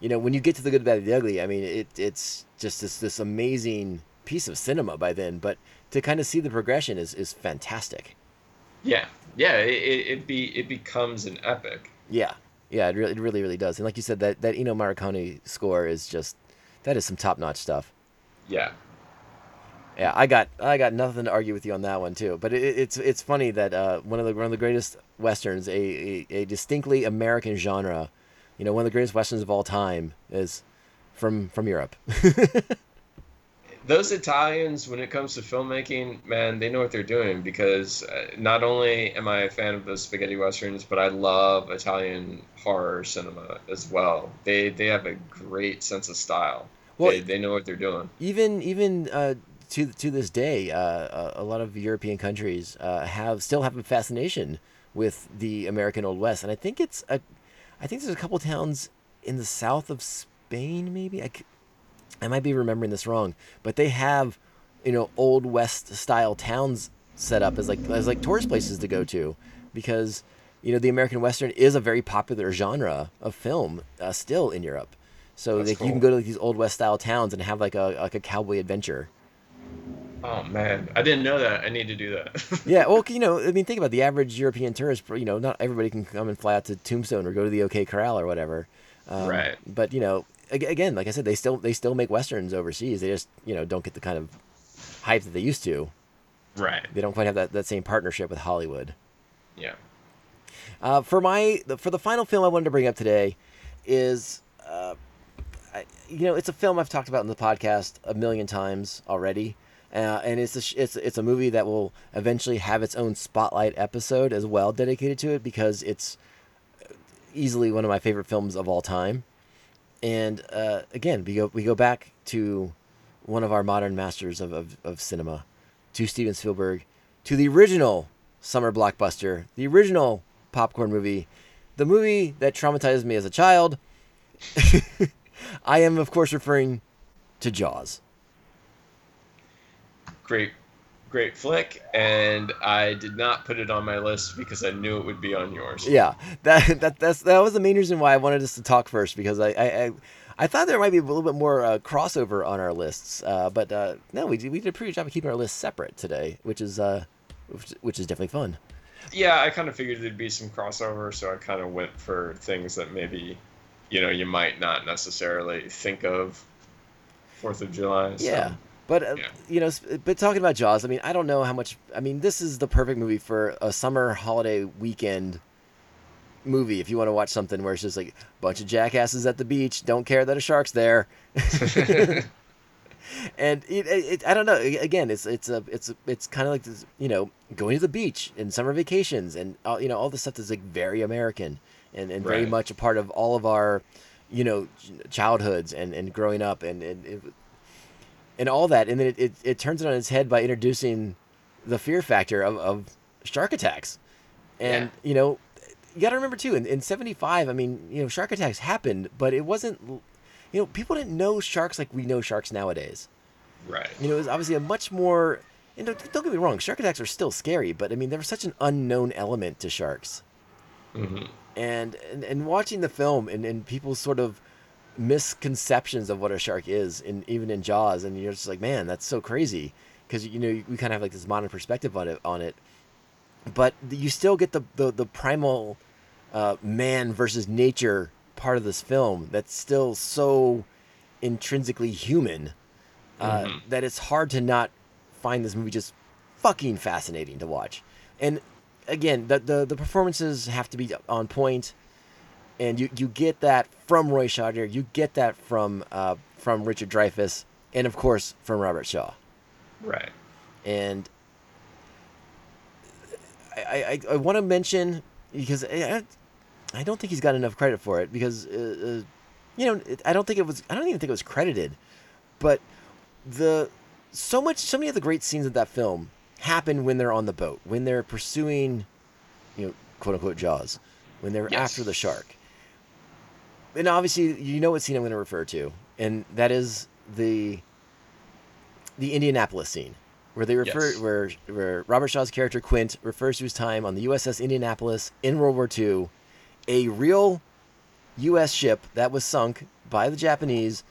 you know, when you get to the good, bad, and the ugly, I mean, it it's just this this amazing piece of cinema by then. But to kind of see the progression is is fantastic. Yeah, yeah, it, it be it becomes an epic. Yeah, yeah, it really, it really, really does. And like you said, that that Ennio Morricone score is just that is some top notch stuff. Yeah, Yeah, I got I got nothing to argue with you on that one too. But it, it's it's funny that uh, one of the one of the greatest westerns, a, a, a distinctly American genre, you know, one of the greatest westerns of all time is from from Europe. *laughs* those Italians, when it comes to filmmaking, man, they know what they're doing because uh, not only am I a fan of those spaghetti westerns, but I love Italian horror cinema as well. They they have a great sense of style. Well, they, they know what they're doing. even even uh, to to this day, uh, a, a lot of European countries uh, have still have a fascination with the American Old West, and I think it's a, I think there's a couple towns in the south of Spain, maybe I, I might be remembering this wrong, but they have, you know, Old West style towns set up as like as like tourist places to go to, because you know the American Western is a very popular genre of film uh, still in Europe. So That's like you can go to like, these old west style towns and have like a like a cowboy adventure. Oh man, I didn't know that. I need to do that. *laughs* yeah, well, you know, I mean, think about the average European tourist. You know, not everybody can come and fly out to Tombstone or go to the OK Corral or whatever. Um, Right. But you know, again, like I said, they still they still make westerns overseas. They just you know don't get the kind of hype that they used to. right. They don't quite have that, that same partnership with Hollywood. Yeah. Uh, for my the- for the final film I wanted to bring up today is, uh, I, you know, it's a film I've talked about in the podcast a million times already, uh, and it's a, it's it's a movie that will eventually have its own spotlight episode as well dedicated to it because it's easily one of my favorite films of all time. And uh, again, we go we go back to one of our modern masters of, of, of cinema, to Steven Spielberg, to the original summer blockbuster, the original popcorn movie, the movie that traumatized me as a child. *laughs* I am, of course, referring to Jaws. Great, great flick, and I did not put it on my list because I knew it would be on yours. Yeah, that *laughs* that that's that was the main reason why I wanted us to talk first because I I, I, I thought there might be a little bit more uh, crossover on our lists, uh, but uh, no, we did, we did a pretty good job of keeping our lists separate today, which is uh, which, which is definitely fun. Yeah, I kind of figured there'd be some crossover, so I kind of went for things that maybe, you know, you might not necessarily think of. Fourth of July. so- Yeah. But uh, you know, but talking about Jaws, I mean, I don't know how much. I mean, this is the perfect movie for a summer holiday weekend movie. If you want to watch something where it's just like a bunch of jackasses at the beach, don't care that a shark's there, *laughs* and it, it, I don't know. Again, it's it's a it's a, it's kind of like this, you know, going to the beach and summer vacations and all, you know all this stuff that's like very American and and very Right. much a part of all of our, you know, childhoods and and growing up and and. It, and all that, and then it, it, it turns it on its head by introducing the fear factor of, of shark attacks. And, you know, you got to remember too, in, in 75, I mean, you know, shark attacks happened, but it wasn't, you know, people didn't know sharks like we know sharks nowadays. Right. You know, it was obviously a much more, and don't, don't get me wrong, shark attacks are still scary, but I mean, there was such an unknown element to sharks. Mhm. And, and, and watching the film and, and people sort of misconceptions of what a shark is, in even in Jaws, and you're just like, man, that's so crazy, because you know we kind of have like this modern perspective on it. On it, but you still get the the, the primal uh, man versus nature part of this film that's still so intrinsically human uh, Mhm. that it's hard to not find this movie just fucking fascinating to watch. And again, the the, the performances have to be on point, and you, you get that from Roy Scheider, you get that from uh, from Richard Dreyfuss, and of course from Robert Shaw. Right. And I, I, I want to mention because I, I don't think he's got enough credit for it because uh, uh, you know I don't think it was I don't even think it was credited, but the so much so many of the great scenes of that film happen when they're on the boat when they're pursuing you know quote unquote Jaws when they're Yes. after the shark. And obviously, you know what scene I'm going to refer to, and that is the the Indianapolis scene, where they refer Yes. where where Robert Shaw's character Quint refers to his time on the USS Indianapolis in World War II, a real U.S. ship that was sunk by the Japanese,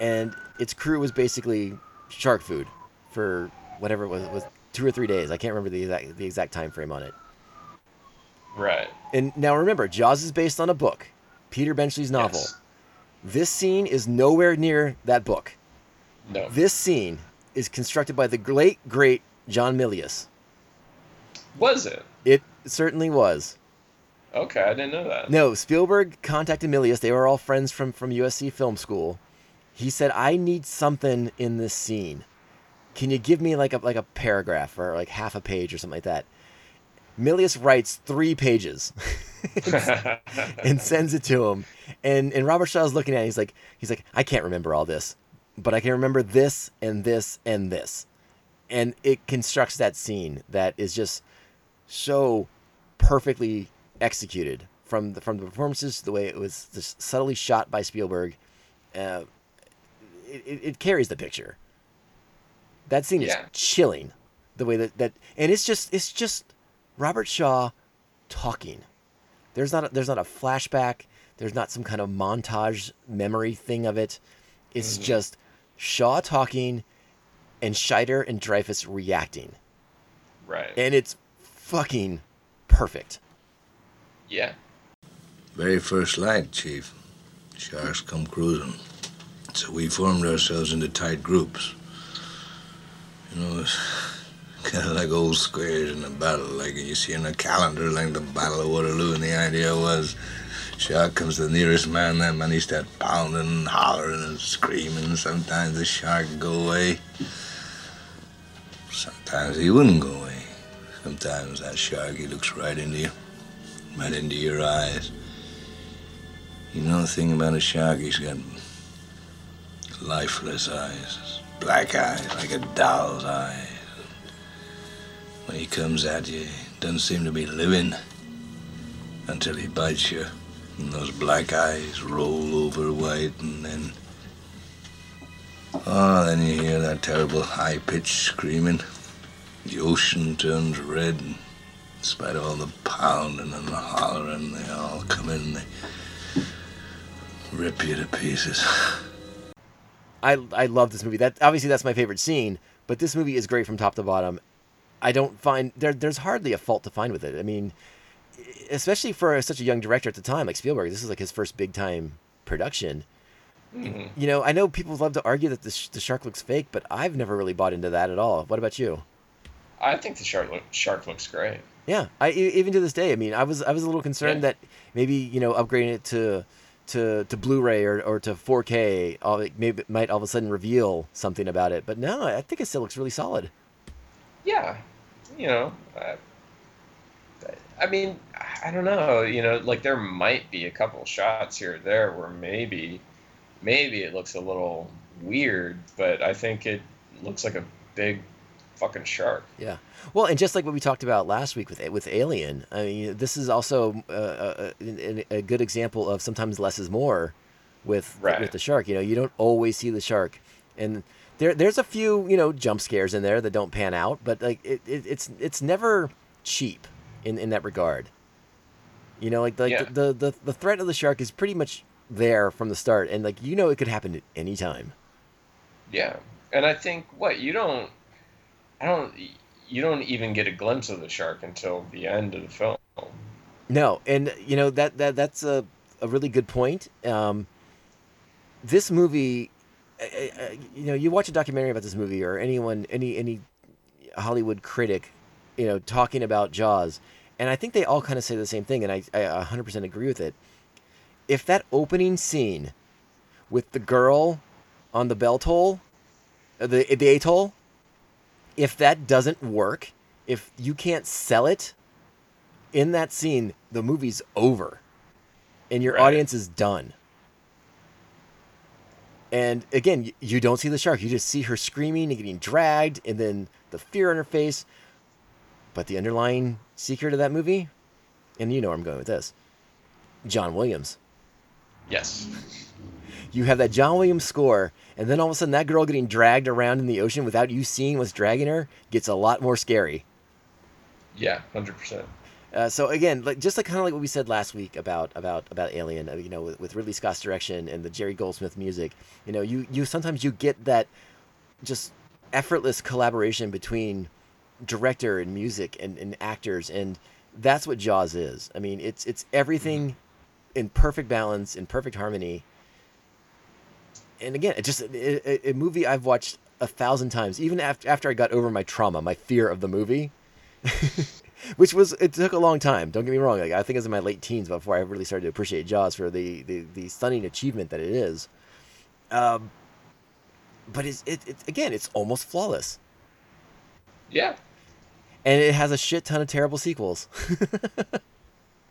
and its crew was basically shark food for whatever it was, it was two or three days. I can't remember the exact the exact time frame on it. Right. And now remember, Jaws is based on a book, Peter Benchley's novel. Yes. This scene is nowhere near that book. No. This scene is constructed by the late great John Milius. Was it? It certainly was. Okay, I didn't know that. No, Spielberg contacted Milius. They were all friends from from USC Film School. He said, "I need something in this scene. Can you give me like a like a paragraph or like half a page or something like that?" Milius writes three pages *laughs* *laughs* and sends it to him. And and Robert Shaw's looking at it. He's like he's like I can't remember all this, but I can remember this and this and this, and it constructs that scene that is just so perfectly executed from the from the performances, the way it was just subtly shot by Spielberg. Uh, it, it, carries the picture. That scene Yeah. is chilling. the way that that and it's just it's just Robert Shaw talking. There's not a, there's not a flashback. There's not some kind of montage memory thing of it. It's Mhm. just Shaw talking and Scheider and Dreyfuss reacting. Right. And it's fucking perfect. Yeah. Very first light, Chief. Sharks come cruising. So we formed ourselves into tight groups. You know, it's kind of like old squares in a battle, like you see in a calendar, like the Battle of Waterloo. And the idea was, shark comes the nearest man, that man he start pounding and hollering and screaming. Sometimes the shark go away. Sometimes he wouldn't go away. Sometimes that shark, he looks right into you, right into your eyes. You know the thing about a shark, he's got lifeless eyes, black eyes, like a doll's eyes. When he comes at you, he doesn't seem to be living until he bites you. And those black eyes roll over white, and then. Oh, then you hear that terrible high pitched screaming. The ocean turns red, and in spite of all the pounding and the hollering, they all come in and they rip you to pieces. I I love this movie. That obviously that's my favorite scene, but this movie is great from top to bottom. I don't find there there's hardly a fault to find with it. I mean, especially for such a young director at the time like Spielberg, this is like his first big time production. Mhm. You know, I know people love to argue that the, sh- the shark looks fake, but I've never really bought into that at all. What about you? I think the shark look, shark looks great. Yeah, I even to this day. I mean, I was I was a little concerned that maybe you know upgrading it to to to Blu-ray or, or to 4K all, maybe it might all of a sudden reveal something about it. But no, I think it still looks really solid. Yeah, you know, I, I mean, I don't know. You know, like there might be a couple shots here or there where maybe, maybe it looks a little weird, but I think it looks like a big fucking shark. Yeah. Well, and just like what we talked about last week with with Alien, I mean, this is also uh, a, a, a good example of sometimes less is more with Right. with the shark. You know, you don't always see the shark, and there there's a few you know jump scares in there that don't pan out, but like it, it it's it's never cheap in in that regard. You know, like like Yeah. the, the the threat of the shark is pretty much there from the start, and like you know it could happen at any time. Yeah, and I think what you don't, I don't, you don't even get a glimpse of the shark until the end of the film. No, and you know that that that's a a really good point. Um, this movie, you know, you watch a documentary about this movie, or anyone, any any Hollywood critic, you know, talking about Jaws, and I think they all kind of say the same thing, and I I 100% agree with it. If that opening scene with the girl on the bell toll, uh, the the atoll, if that doesn't work, if you can't sell it in that scene, the movie's over, and your Right. audience is done. And again, you don't see the shark; you just see her screaming and getting dragged, and then the fear on her face. But the underlying secret of that movie, and you know where I'm going with this, John Williams. Yes. You have that John Williams score, and then all of a sudden, that girl getting dragged around in the ocean without you seeing what's dragging her gets a lot more scary. Yeah, hundred percent. Uh, so again, like just like kind of like what we said last week about about about Alien, uh, you know, with, with Ridley Scott's direction and the Jerry Goldsmith music, you know, you you sometimes you get that just effortless collaboration between director and music and, and actors, and that's what Jaws is. I mean, it's it's everything in perfect balance, in perfect harmony. And again, it just a, a- a movie I've watched a thousand times, even after after I got over my trauma, my fear of the movie *laughs* which was it took a long time. Don't get me wrong. Like I think it was in my late teens before I really started to appreciate Jaws for the the, the stunning achievement that it is. Um, but it's it, it again, it's almost flawless, Yeah. and it has a shit ton of terrible sequels. *laughs*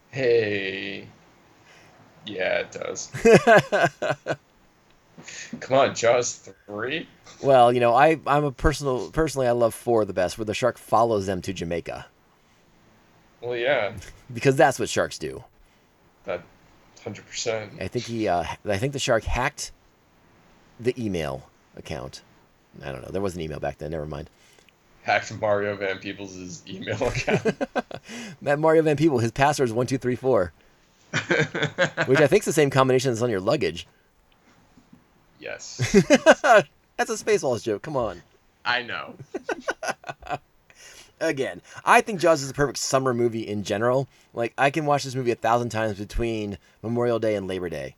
Hey. Yeah, it does. *laughs* Come on, Jaws three. well, you know, I I'm a personal personally I love four the best, where the shark follows them to Jamaica Well, yeah, because that's what sharks do. that hundred percent. I think he uh, I think the shark hacked the email account. I don't know. There was an email back then. Never mind. hacked Mario Van Peebles' email account. *laughs* That Mario Van Peebles, his password is one two three four, *laughs* which I think is the same combination that's on your luggage. yes, *laughs* That's a Spaceballs joke. Come on. I know. Again, I think Jaws is the perfect summer movie in general. Like I can watch this movie a thousand times between Memorial Day and Labor Day,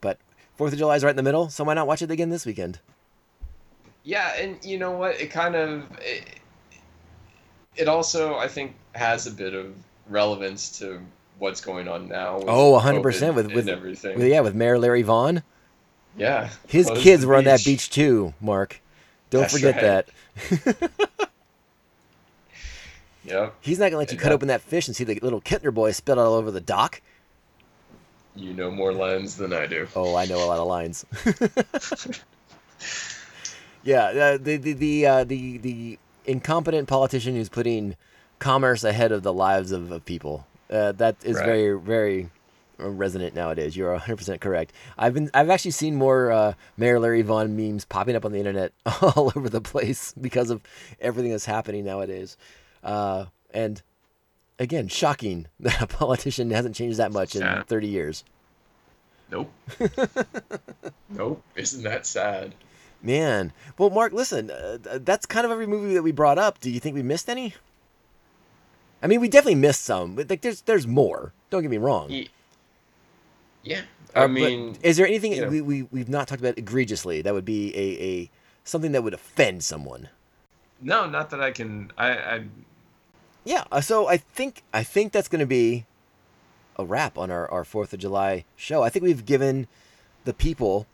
but Fourth of July is right in the middle, so why not watch it again this weekend? Yeah, and you know what? It kind of it, it also I think has a bit of relevance to what's going on now. With Oh, 100 percent with with everything. with- yeah, with Mayor Larry Vaughn. Yeah, His kids were on that beach too, Mark. Don't That's forget right. that. *laughs* Yep. He's not gonna let you And cut that- open that fish and see the little Kintner boy spit all over the dock. You know more lines than I do. Oh, I know a lot of lines. *laughs* yeah, uh, the the the, uh, the the incompetent politician who's putting commerce ahead of the lives of, of people. Uh, that is Right. very very resonant nowadays. You're 100 percent correct. I've been I've actually seen more uh, Mayor Larry Vaughn memes popping up on the internet *laughs* all over the place because of everything that's happening nowadays. Uh, and again, shocking *laughs* that a politician hasn't changed that much in 30 years. Nope. *laughs* nope. Isn't that sad? Man, well, Mark, listen, uh, that's kind of every movie that we brought up. Do you think we missed any? I mean, we definitely missed some, but like, there's there's more. Don't get me wrong. Yeah. Uh, I but mean, is there anything you know. we, we we've not talked about egregiously that would be a, a something that would offend someone? No, not that I can. I, I Yeah. uh, So I think I think that's going to be a wrap on our our Fourth of July show. I think we've given the people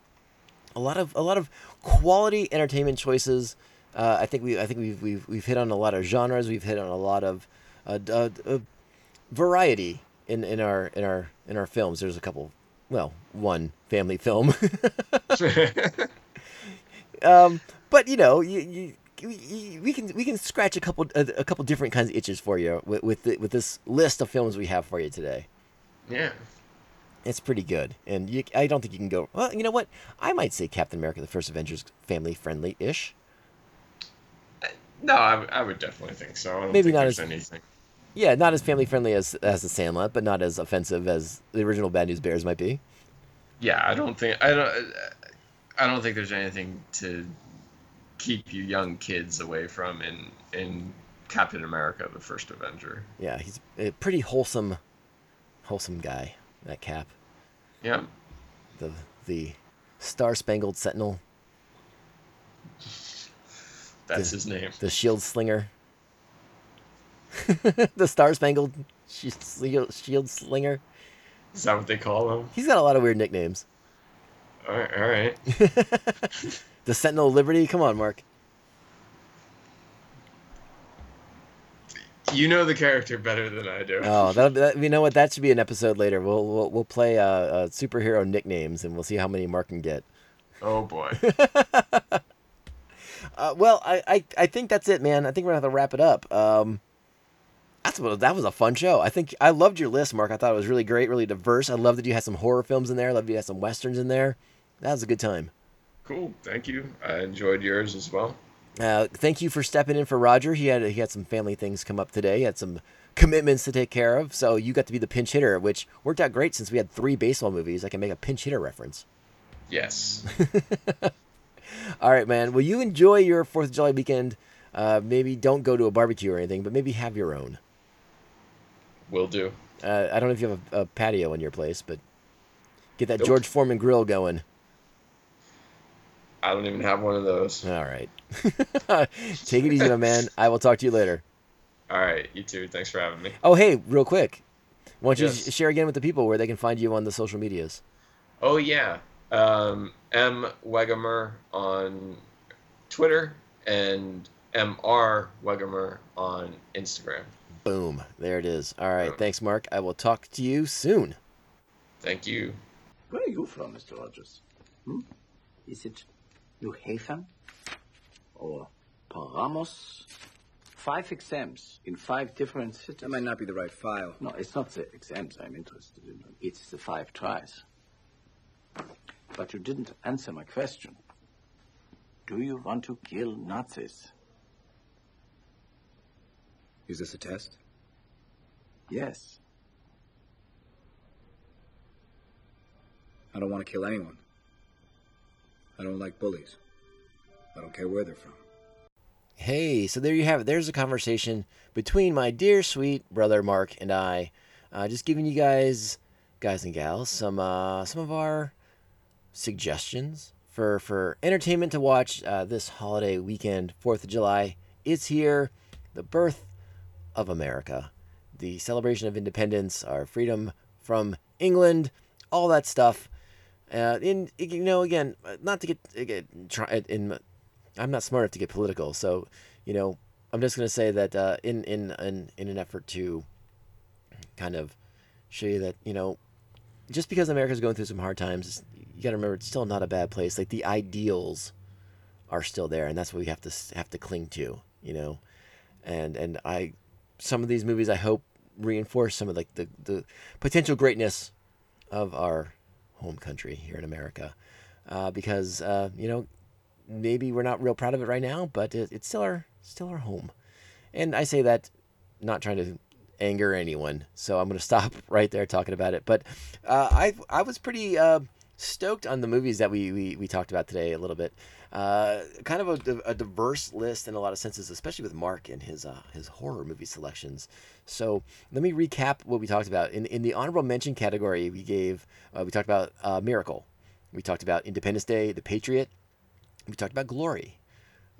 a lot of a lot of quality entertainment choices. Uh, I think we I think we've we've we've hit on a lot of genres. We've hit on a lot of uh, uh, uh, variety in, in our in our in our films. There's a couple, well, one family film. *laughs* *laughs* um, but you know, you, you, you, we can we can scratch a couple a, a couple different kinds of itches for you with with, the, with this list of films we have for you today. yeah. It's pretty good, and you, I don't think you can go. Well, you know what? I might say Captain America: The First Avengers family friendly ish. No, I, I would definitely think so. I don't Maybe think not as- anything. Yeah, not as family friendly as as the Sandlot, but not as offensive as the original Bad News Bears might be. Yeah, I don't think I don't. I don't think there's anything to keep you young kids away from in in Captain America: The First Avenger. Yeah, he's a pretty wholesome, wholesome guy. That Cap, Yeah. the the Star Spangled Sentinel, That's his name. the Shield Slinger, *laughs* the Star Spangled Shield Shield Slinger. Is that what they call him? He's got a lot of weird nicknames. All right. All right. *laughs* The Sentinel of Liberty. Come on, Mark. You know the character better than I do. Oh, *laughs* that, that you know what? That should be an episode later. We'll we'll, we'll play uh, uh, superhero nicknames, and we'll see how many Mark can get. Oh boy. *laughs* Uh, well, I, I I think that's it, man. I think we're gonna have to wrap it up. Um, that's what that was a fun show. I think I loved your list, Mark. I thought it was really great, really diverse. I love that you had some horror films in there. I love that you had some westerns in there. That was a good time. Cool. Thank you. I enjoyed yours as well. Uh, thank you for stepping in for Roger. He had he had some family things come up today. He had some commitments to take care of, so you got to be the pinch hitter, which worked out great since we had three baseball movies. I can make a pinch hitter reference. Yes. *laughs* All right, man. Well, you enjoy your Fourth of July weekend. Uh, maybe don't go to a barbecue or anything, but maybe have your own. Will do. Uh, I don't know if you have a, a patio in your place, but get that Nope. George Foreman grill going. I don't even have one of those. All right. *laughs* Take it easy, my man. I will talk to you later. All right. You too. Thanks for having me. Oh, hey, real quick. Why don't you Yes. sh- share again with the people where they can find you on the social medias? Oh yeah. Um, M Wegemer on Twitter and Mr Wegemer on Instagram. Boom. There it is. All right. Thanks, Mark. I will talk to you soon. Thank you. Where are you from, Mr. Rogers? Hmm? Is it New Haven? Or Paramus? Five exams in five different cities. That might not be the right file. No, it's not the exams I'm interested in. It's the five tries. But you didn't answer my question. Do you want to kill Nazis? Is this a test? Yes. I don't want to kill anyone. I don't like bullies. I don't care where they're from. Hey, so there you have it. There's a conversation between my dear sweet brother Mark and I, uh, just giving you guys, guys and gals, some uh, some of our suggestions for for entertainment to watch uh, this holiday weekend. Fourth of July, it's here, the birth of America, the celebration of independence, our freedom from England, all that stuff. Uh, in you know, again, not to get, get try in. I'm not smart enough to get political, so you know, I'm just gonna say that uh, in, in in in an effort to kind of show you that you know, just because America's going through some hard times, you got to remember it's still not a bad place. Like the ideals are still there, and that's what we have to have to cling to. You know, and and I, some of these movies I hope reinforce some of like the the potential greatness of our home country here in America, uh, because uh, you know maybe we're not real proud of it right now, but it, it's still our still our home. And I say that not trying to anger anyone, so I'm going *laughs* to stop right there talking about it. But uh, I I was pretty uh, stoked on the movies that we, we, we talked about today a little bit. Uh, kind of a, a, diverse list in a lot of senses, especially with Mark and his uh, his horror movie selections. So let me recap what we talked about. In in the honorable mention category, we gave uh, we talked about uh, Miracle, we talked about Independence Day, The Patriot, we talked about Glory.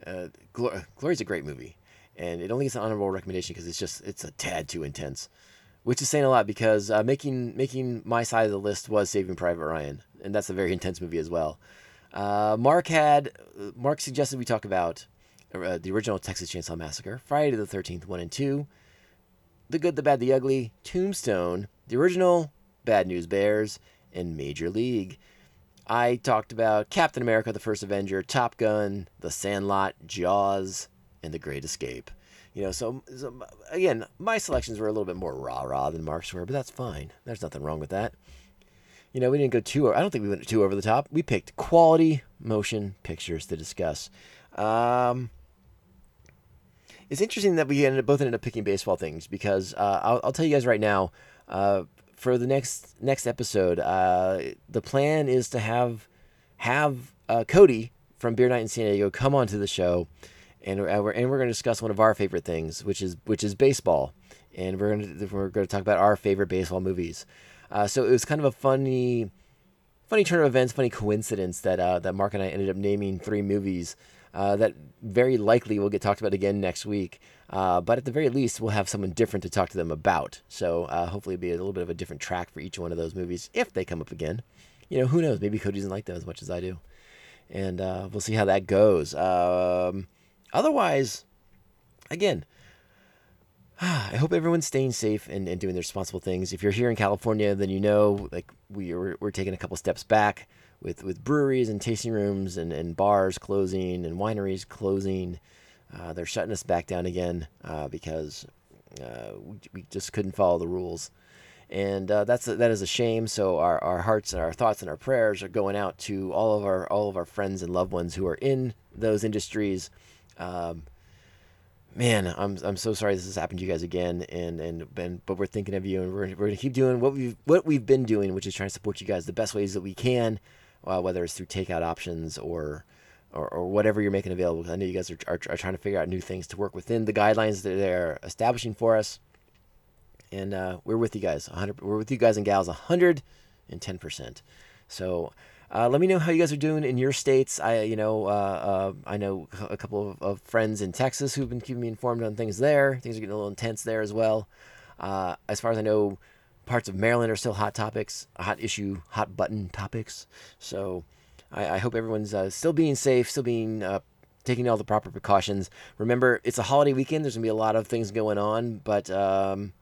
Uh, Glory is a great movie, and it only gets an honorable recommendation because it's just it's a tad too intense, which is saying a lot because uh, making making my side of the list was Saving Private Ryan, and that's a very intense movie as well. Uh, Mark had Mark suggested we talk about uh, the original Texas Chainsaw Massacre, Friday the Thirteenth one and two, The Good, the Bad, the Ugly, Tombstone, the original Bad News Bears, and Major League. I talked about Captain America, the First Avenger, Top Gun, The Sandlot, Jaws, and The Great Escape. You know, so, so again, my selections were a little bit more rah rah than Mark's were, but that's fine. There's nothing wrong with that. You know, we didn't go too. I don't think we went too over the top. We picked quality motion pictures to discuss. Um, it's interesting that we ended up, both ended up picking baseball things because uh, I'll, I'll, tell you guys right now. Uh, for the next next episode, uh, the plan is to have have uh, Cody from Beer Night in San Diego come onto the show, and we're, and we're going to discuss one of our favorite things, which is which is baseball, and we're going to we're going to talk about our favorite baseball movies. Uh, so it was kind of a funny, funny turn of events, funny coincidence that uh, that Mark and I ended up naming three movies uh, that very likely will get talked about again next week. Uh, but at the very least, we'll have someone different to talk to them about. So uh, hopefully, it'll be a little bit of a different track for each one of those movies if they come up again. You know, who knows? Maybe Cody doesn't like them as much as I do, and uh, we'll see how that goes. Um, otherwise, again, *sighs* I hope everyone's staying safe and, and doing the responsible things. If you're here in California, then you know, like we are, we're taking a couple steps back with with breweries and tasting rooms and, and bars closing and wineries closing. Uh, they're shutting us back down again uh, because uh, we, we, just couldn't follow the rules, and uh, that's a, that is a shame. So our, our hearts and our thoughts and our prayers are going out to all of our all of our friends and loved ones who are in those industries. Um, man, I'm I'm so sorry this has happened to you guys again, and and and but we're thinking of you, and we're we're gonna keep doing what we've what we've been doing, which is trying to support you guys the best ways that we can, uh, whether it's through takeout options or or, or whatever you're making available. I know you guys are, are, are, trying to figure out new things to work within the guidelines that they're establishing for us. And uh, we're with you guys. 100, we're with you guys and gals 110%. So uh, let me know how you guys are doing in your states. I, you know, uh, uh I know a couple of, of, friends in Texas who've been keeping me informed on things there. Things are getting a little intense there as well. Uh, as far as I know, parts of Maryland are still hot topics, hot issue, hot button topics. So I, I hope everyone's uh, still being safe, still being uh, taking all the proper precautions. Remember, it's a holiday weekend. There's gonna be a lot of things going on, but um,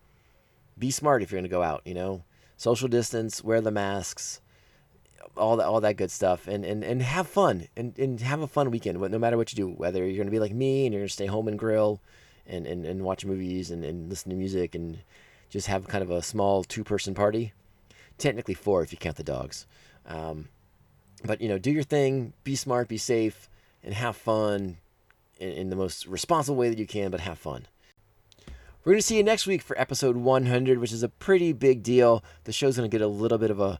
be smart if you're gonna go out. You know, social distance, wear the masks, all that, all that good stuff, and and, and have fun and, and have a fun weekend. No matter what you do, whether you're gonna be like me and you're gonna stay home and grill, and and, and watch movies and, and listen to music and just have kind of a small two person party. Technically four if you count the dogs. Um, but you know, do your thing, be smart, be safe, and have fun in, in the most responsible way that you can, but have fun. We're going to see you next week for episode 100, which is a pretty big deal. The show's going to get a little bit of a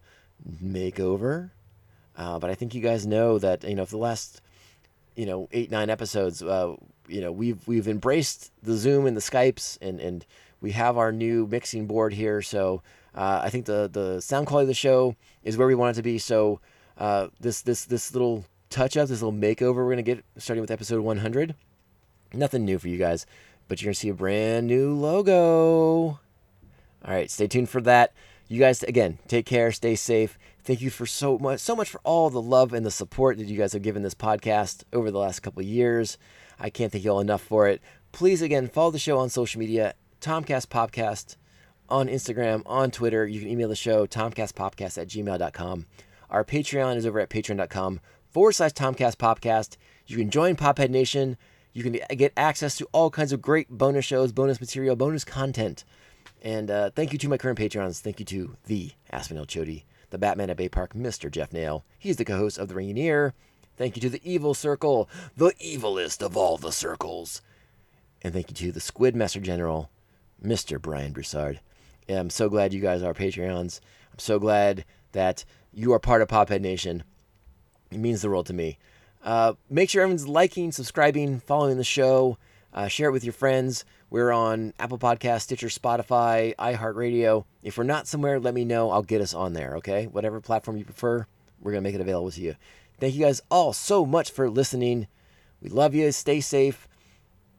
makeover. Uh, but I think you guys know that, you know, for the last, you know, eight, nine episodes, uh, you know, we've we've embraced the Zoom and the Skypes and, and we have our new mixing board here. So uh, I think the, the sound quality of the show is where we want it to be. So uh, this this this little touch up, this little makeover we're gonna get starting with episode 100. Nothing new for you guys, but you're gonna see a brand new logo. All right, stay tuned for that. You guys, again, take care, stay safe. Thank you for so much, so much for all the love and the support that you guys have given this podcast over the last couple years. I can't thank you all enough for it. Please, again, follow the show on social media, Tomcast Popcast, on Instagram, on Twitter. You can email the show, tomcastpopcast at gmail.com. Our Patreon is over at patreon.com forward slash Tomcast Popcast. You can join Pophead Nation. You can get access to all kinds of great bonus shows, bonus material, bonus content. And uh, thank you to my current patrons. Thank you to the Aspinall Chody, the Batman at Bay Park, Mr. Jeff Nail. He's the co-host of The Ringing Ear. Thank you to the Evil Circle, the evilest of all the circles. And thank you to the Squid Master General, Mr. Brian Broussard. I'm so glad you guys are Patreons. I'm so glad that you are part of Pophead Nation. It means the world to me. Uh, make sure everyone's liking, subscribing, following the show. Uh, share it with your friends. We're on Apple Podcast, Stitcher, Spotify, iHeartRadio. If we're not somewhere, let me know. I'll get us on there, okay? Whatever platform you prefer, we're going to make it available to you. Thank you guys all so much for listening. We love you. Stay safe.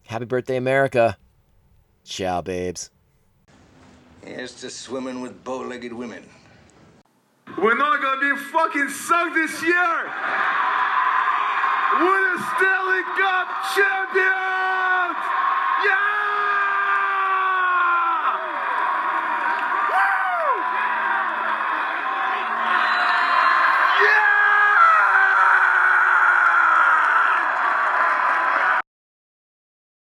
Happy birthday, America. Ciao, babes. Here's to swimming with bow-legged women. We're not gonna be fucking sucked this year. We're the Stanley Cup champions. Yeah.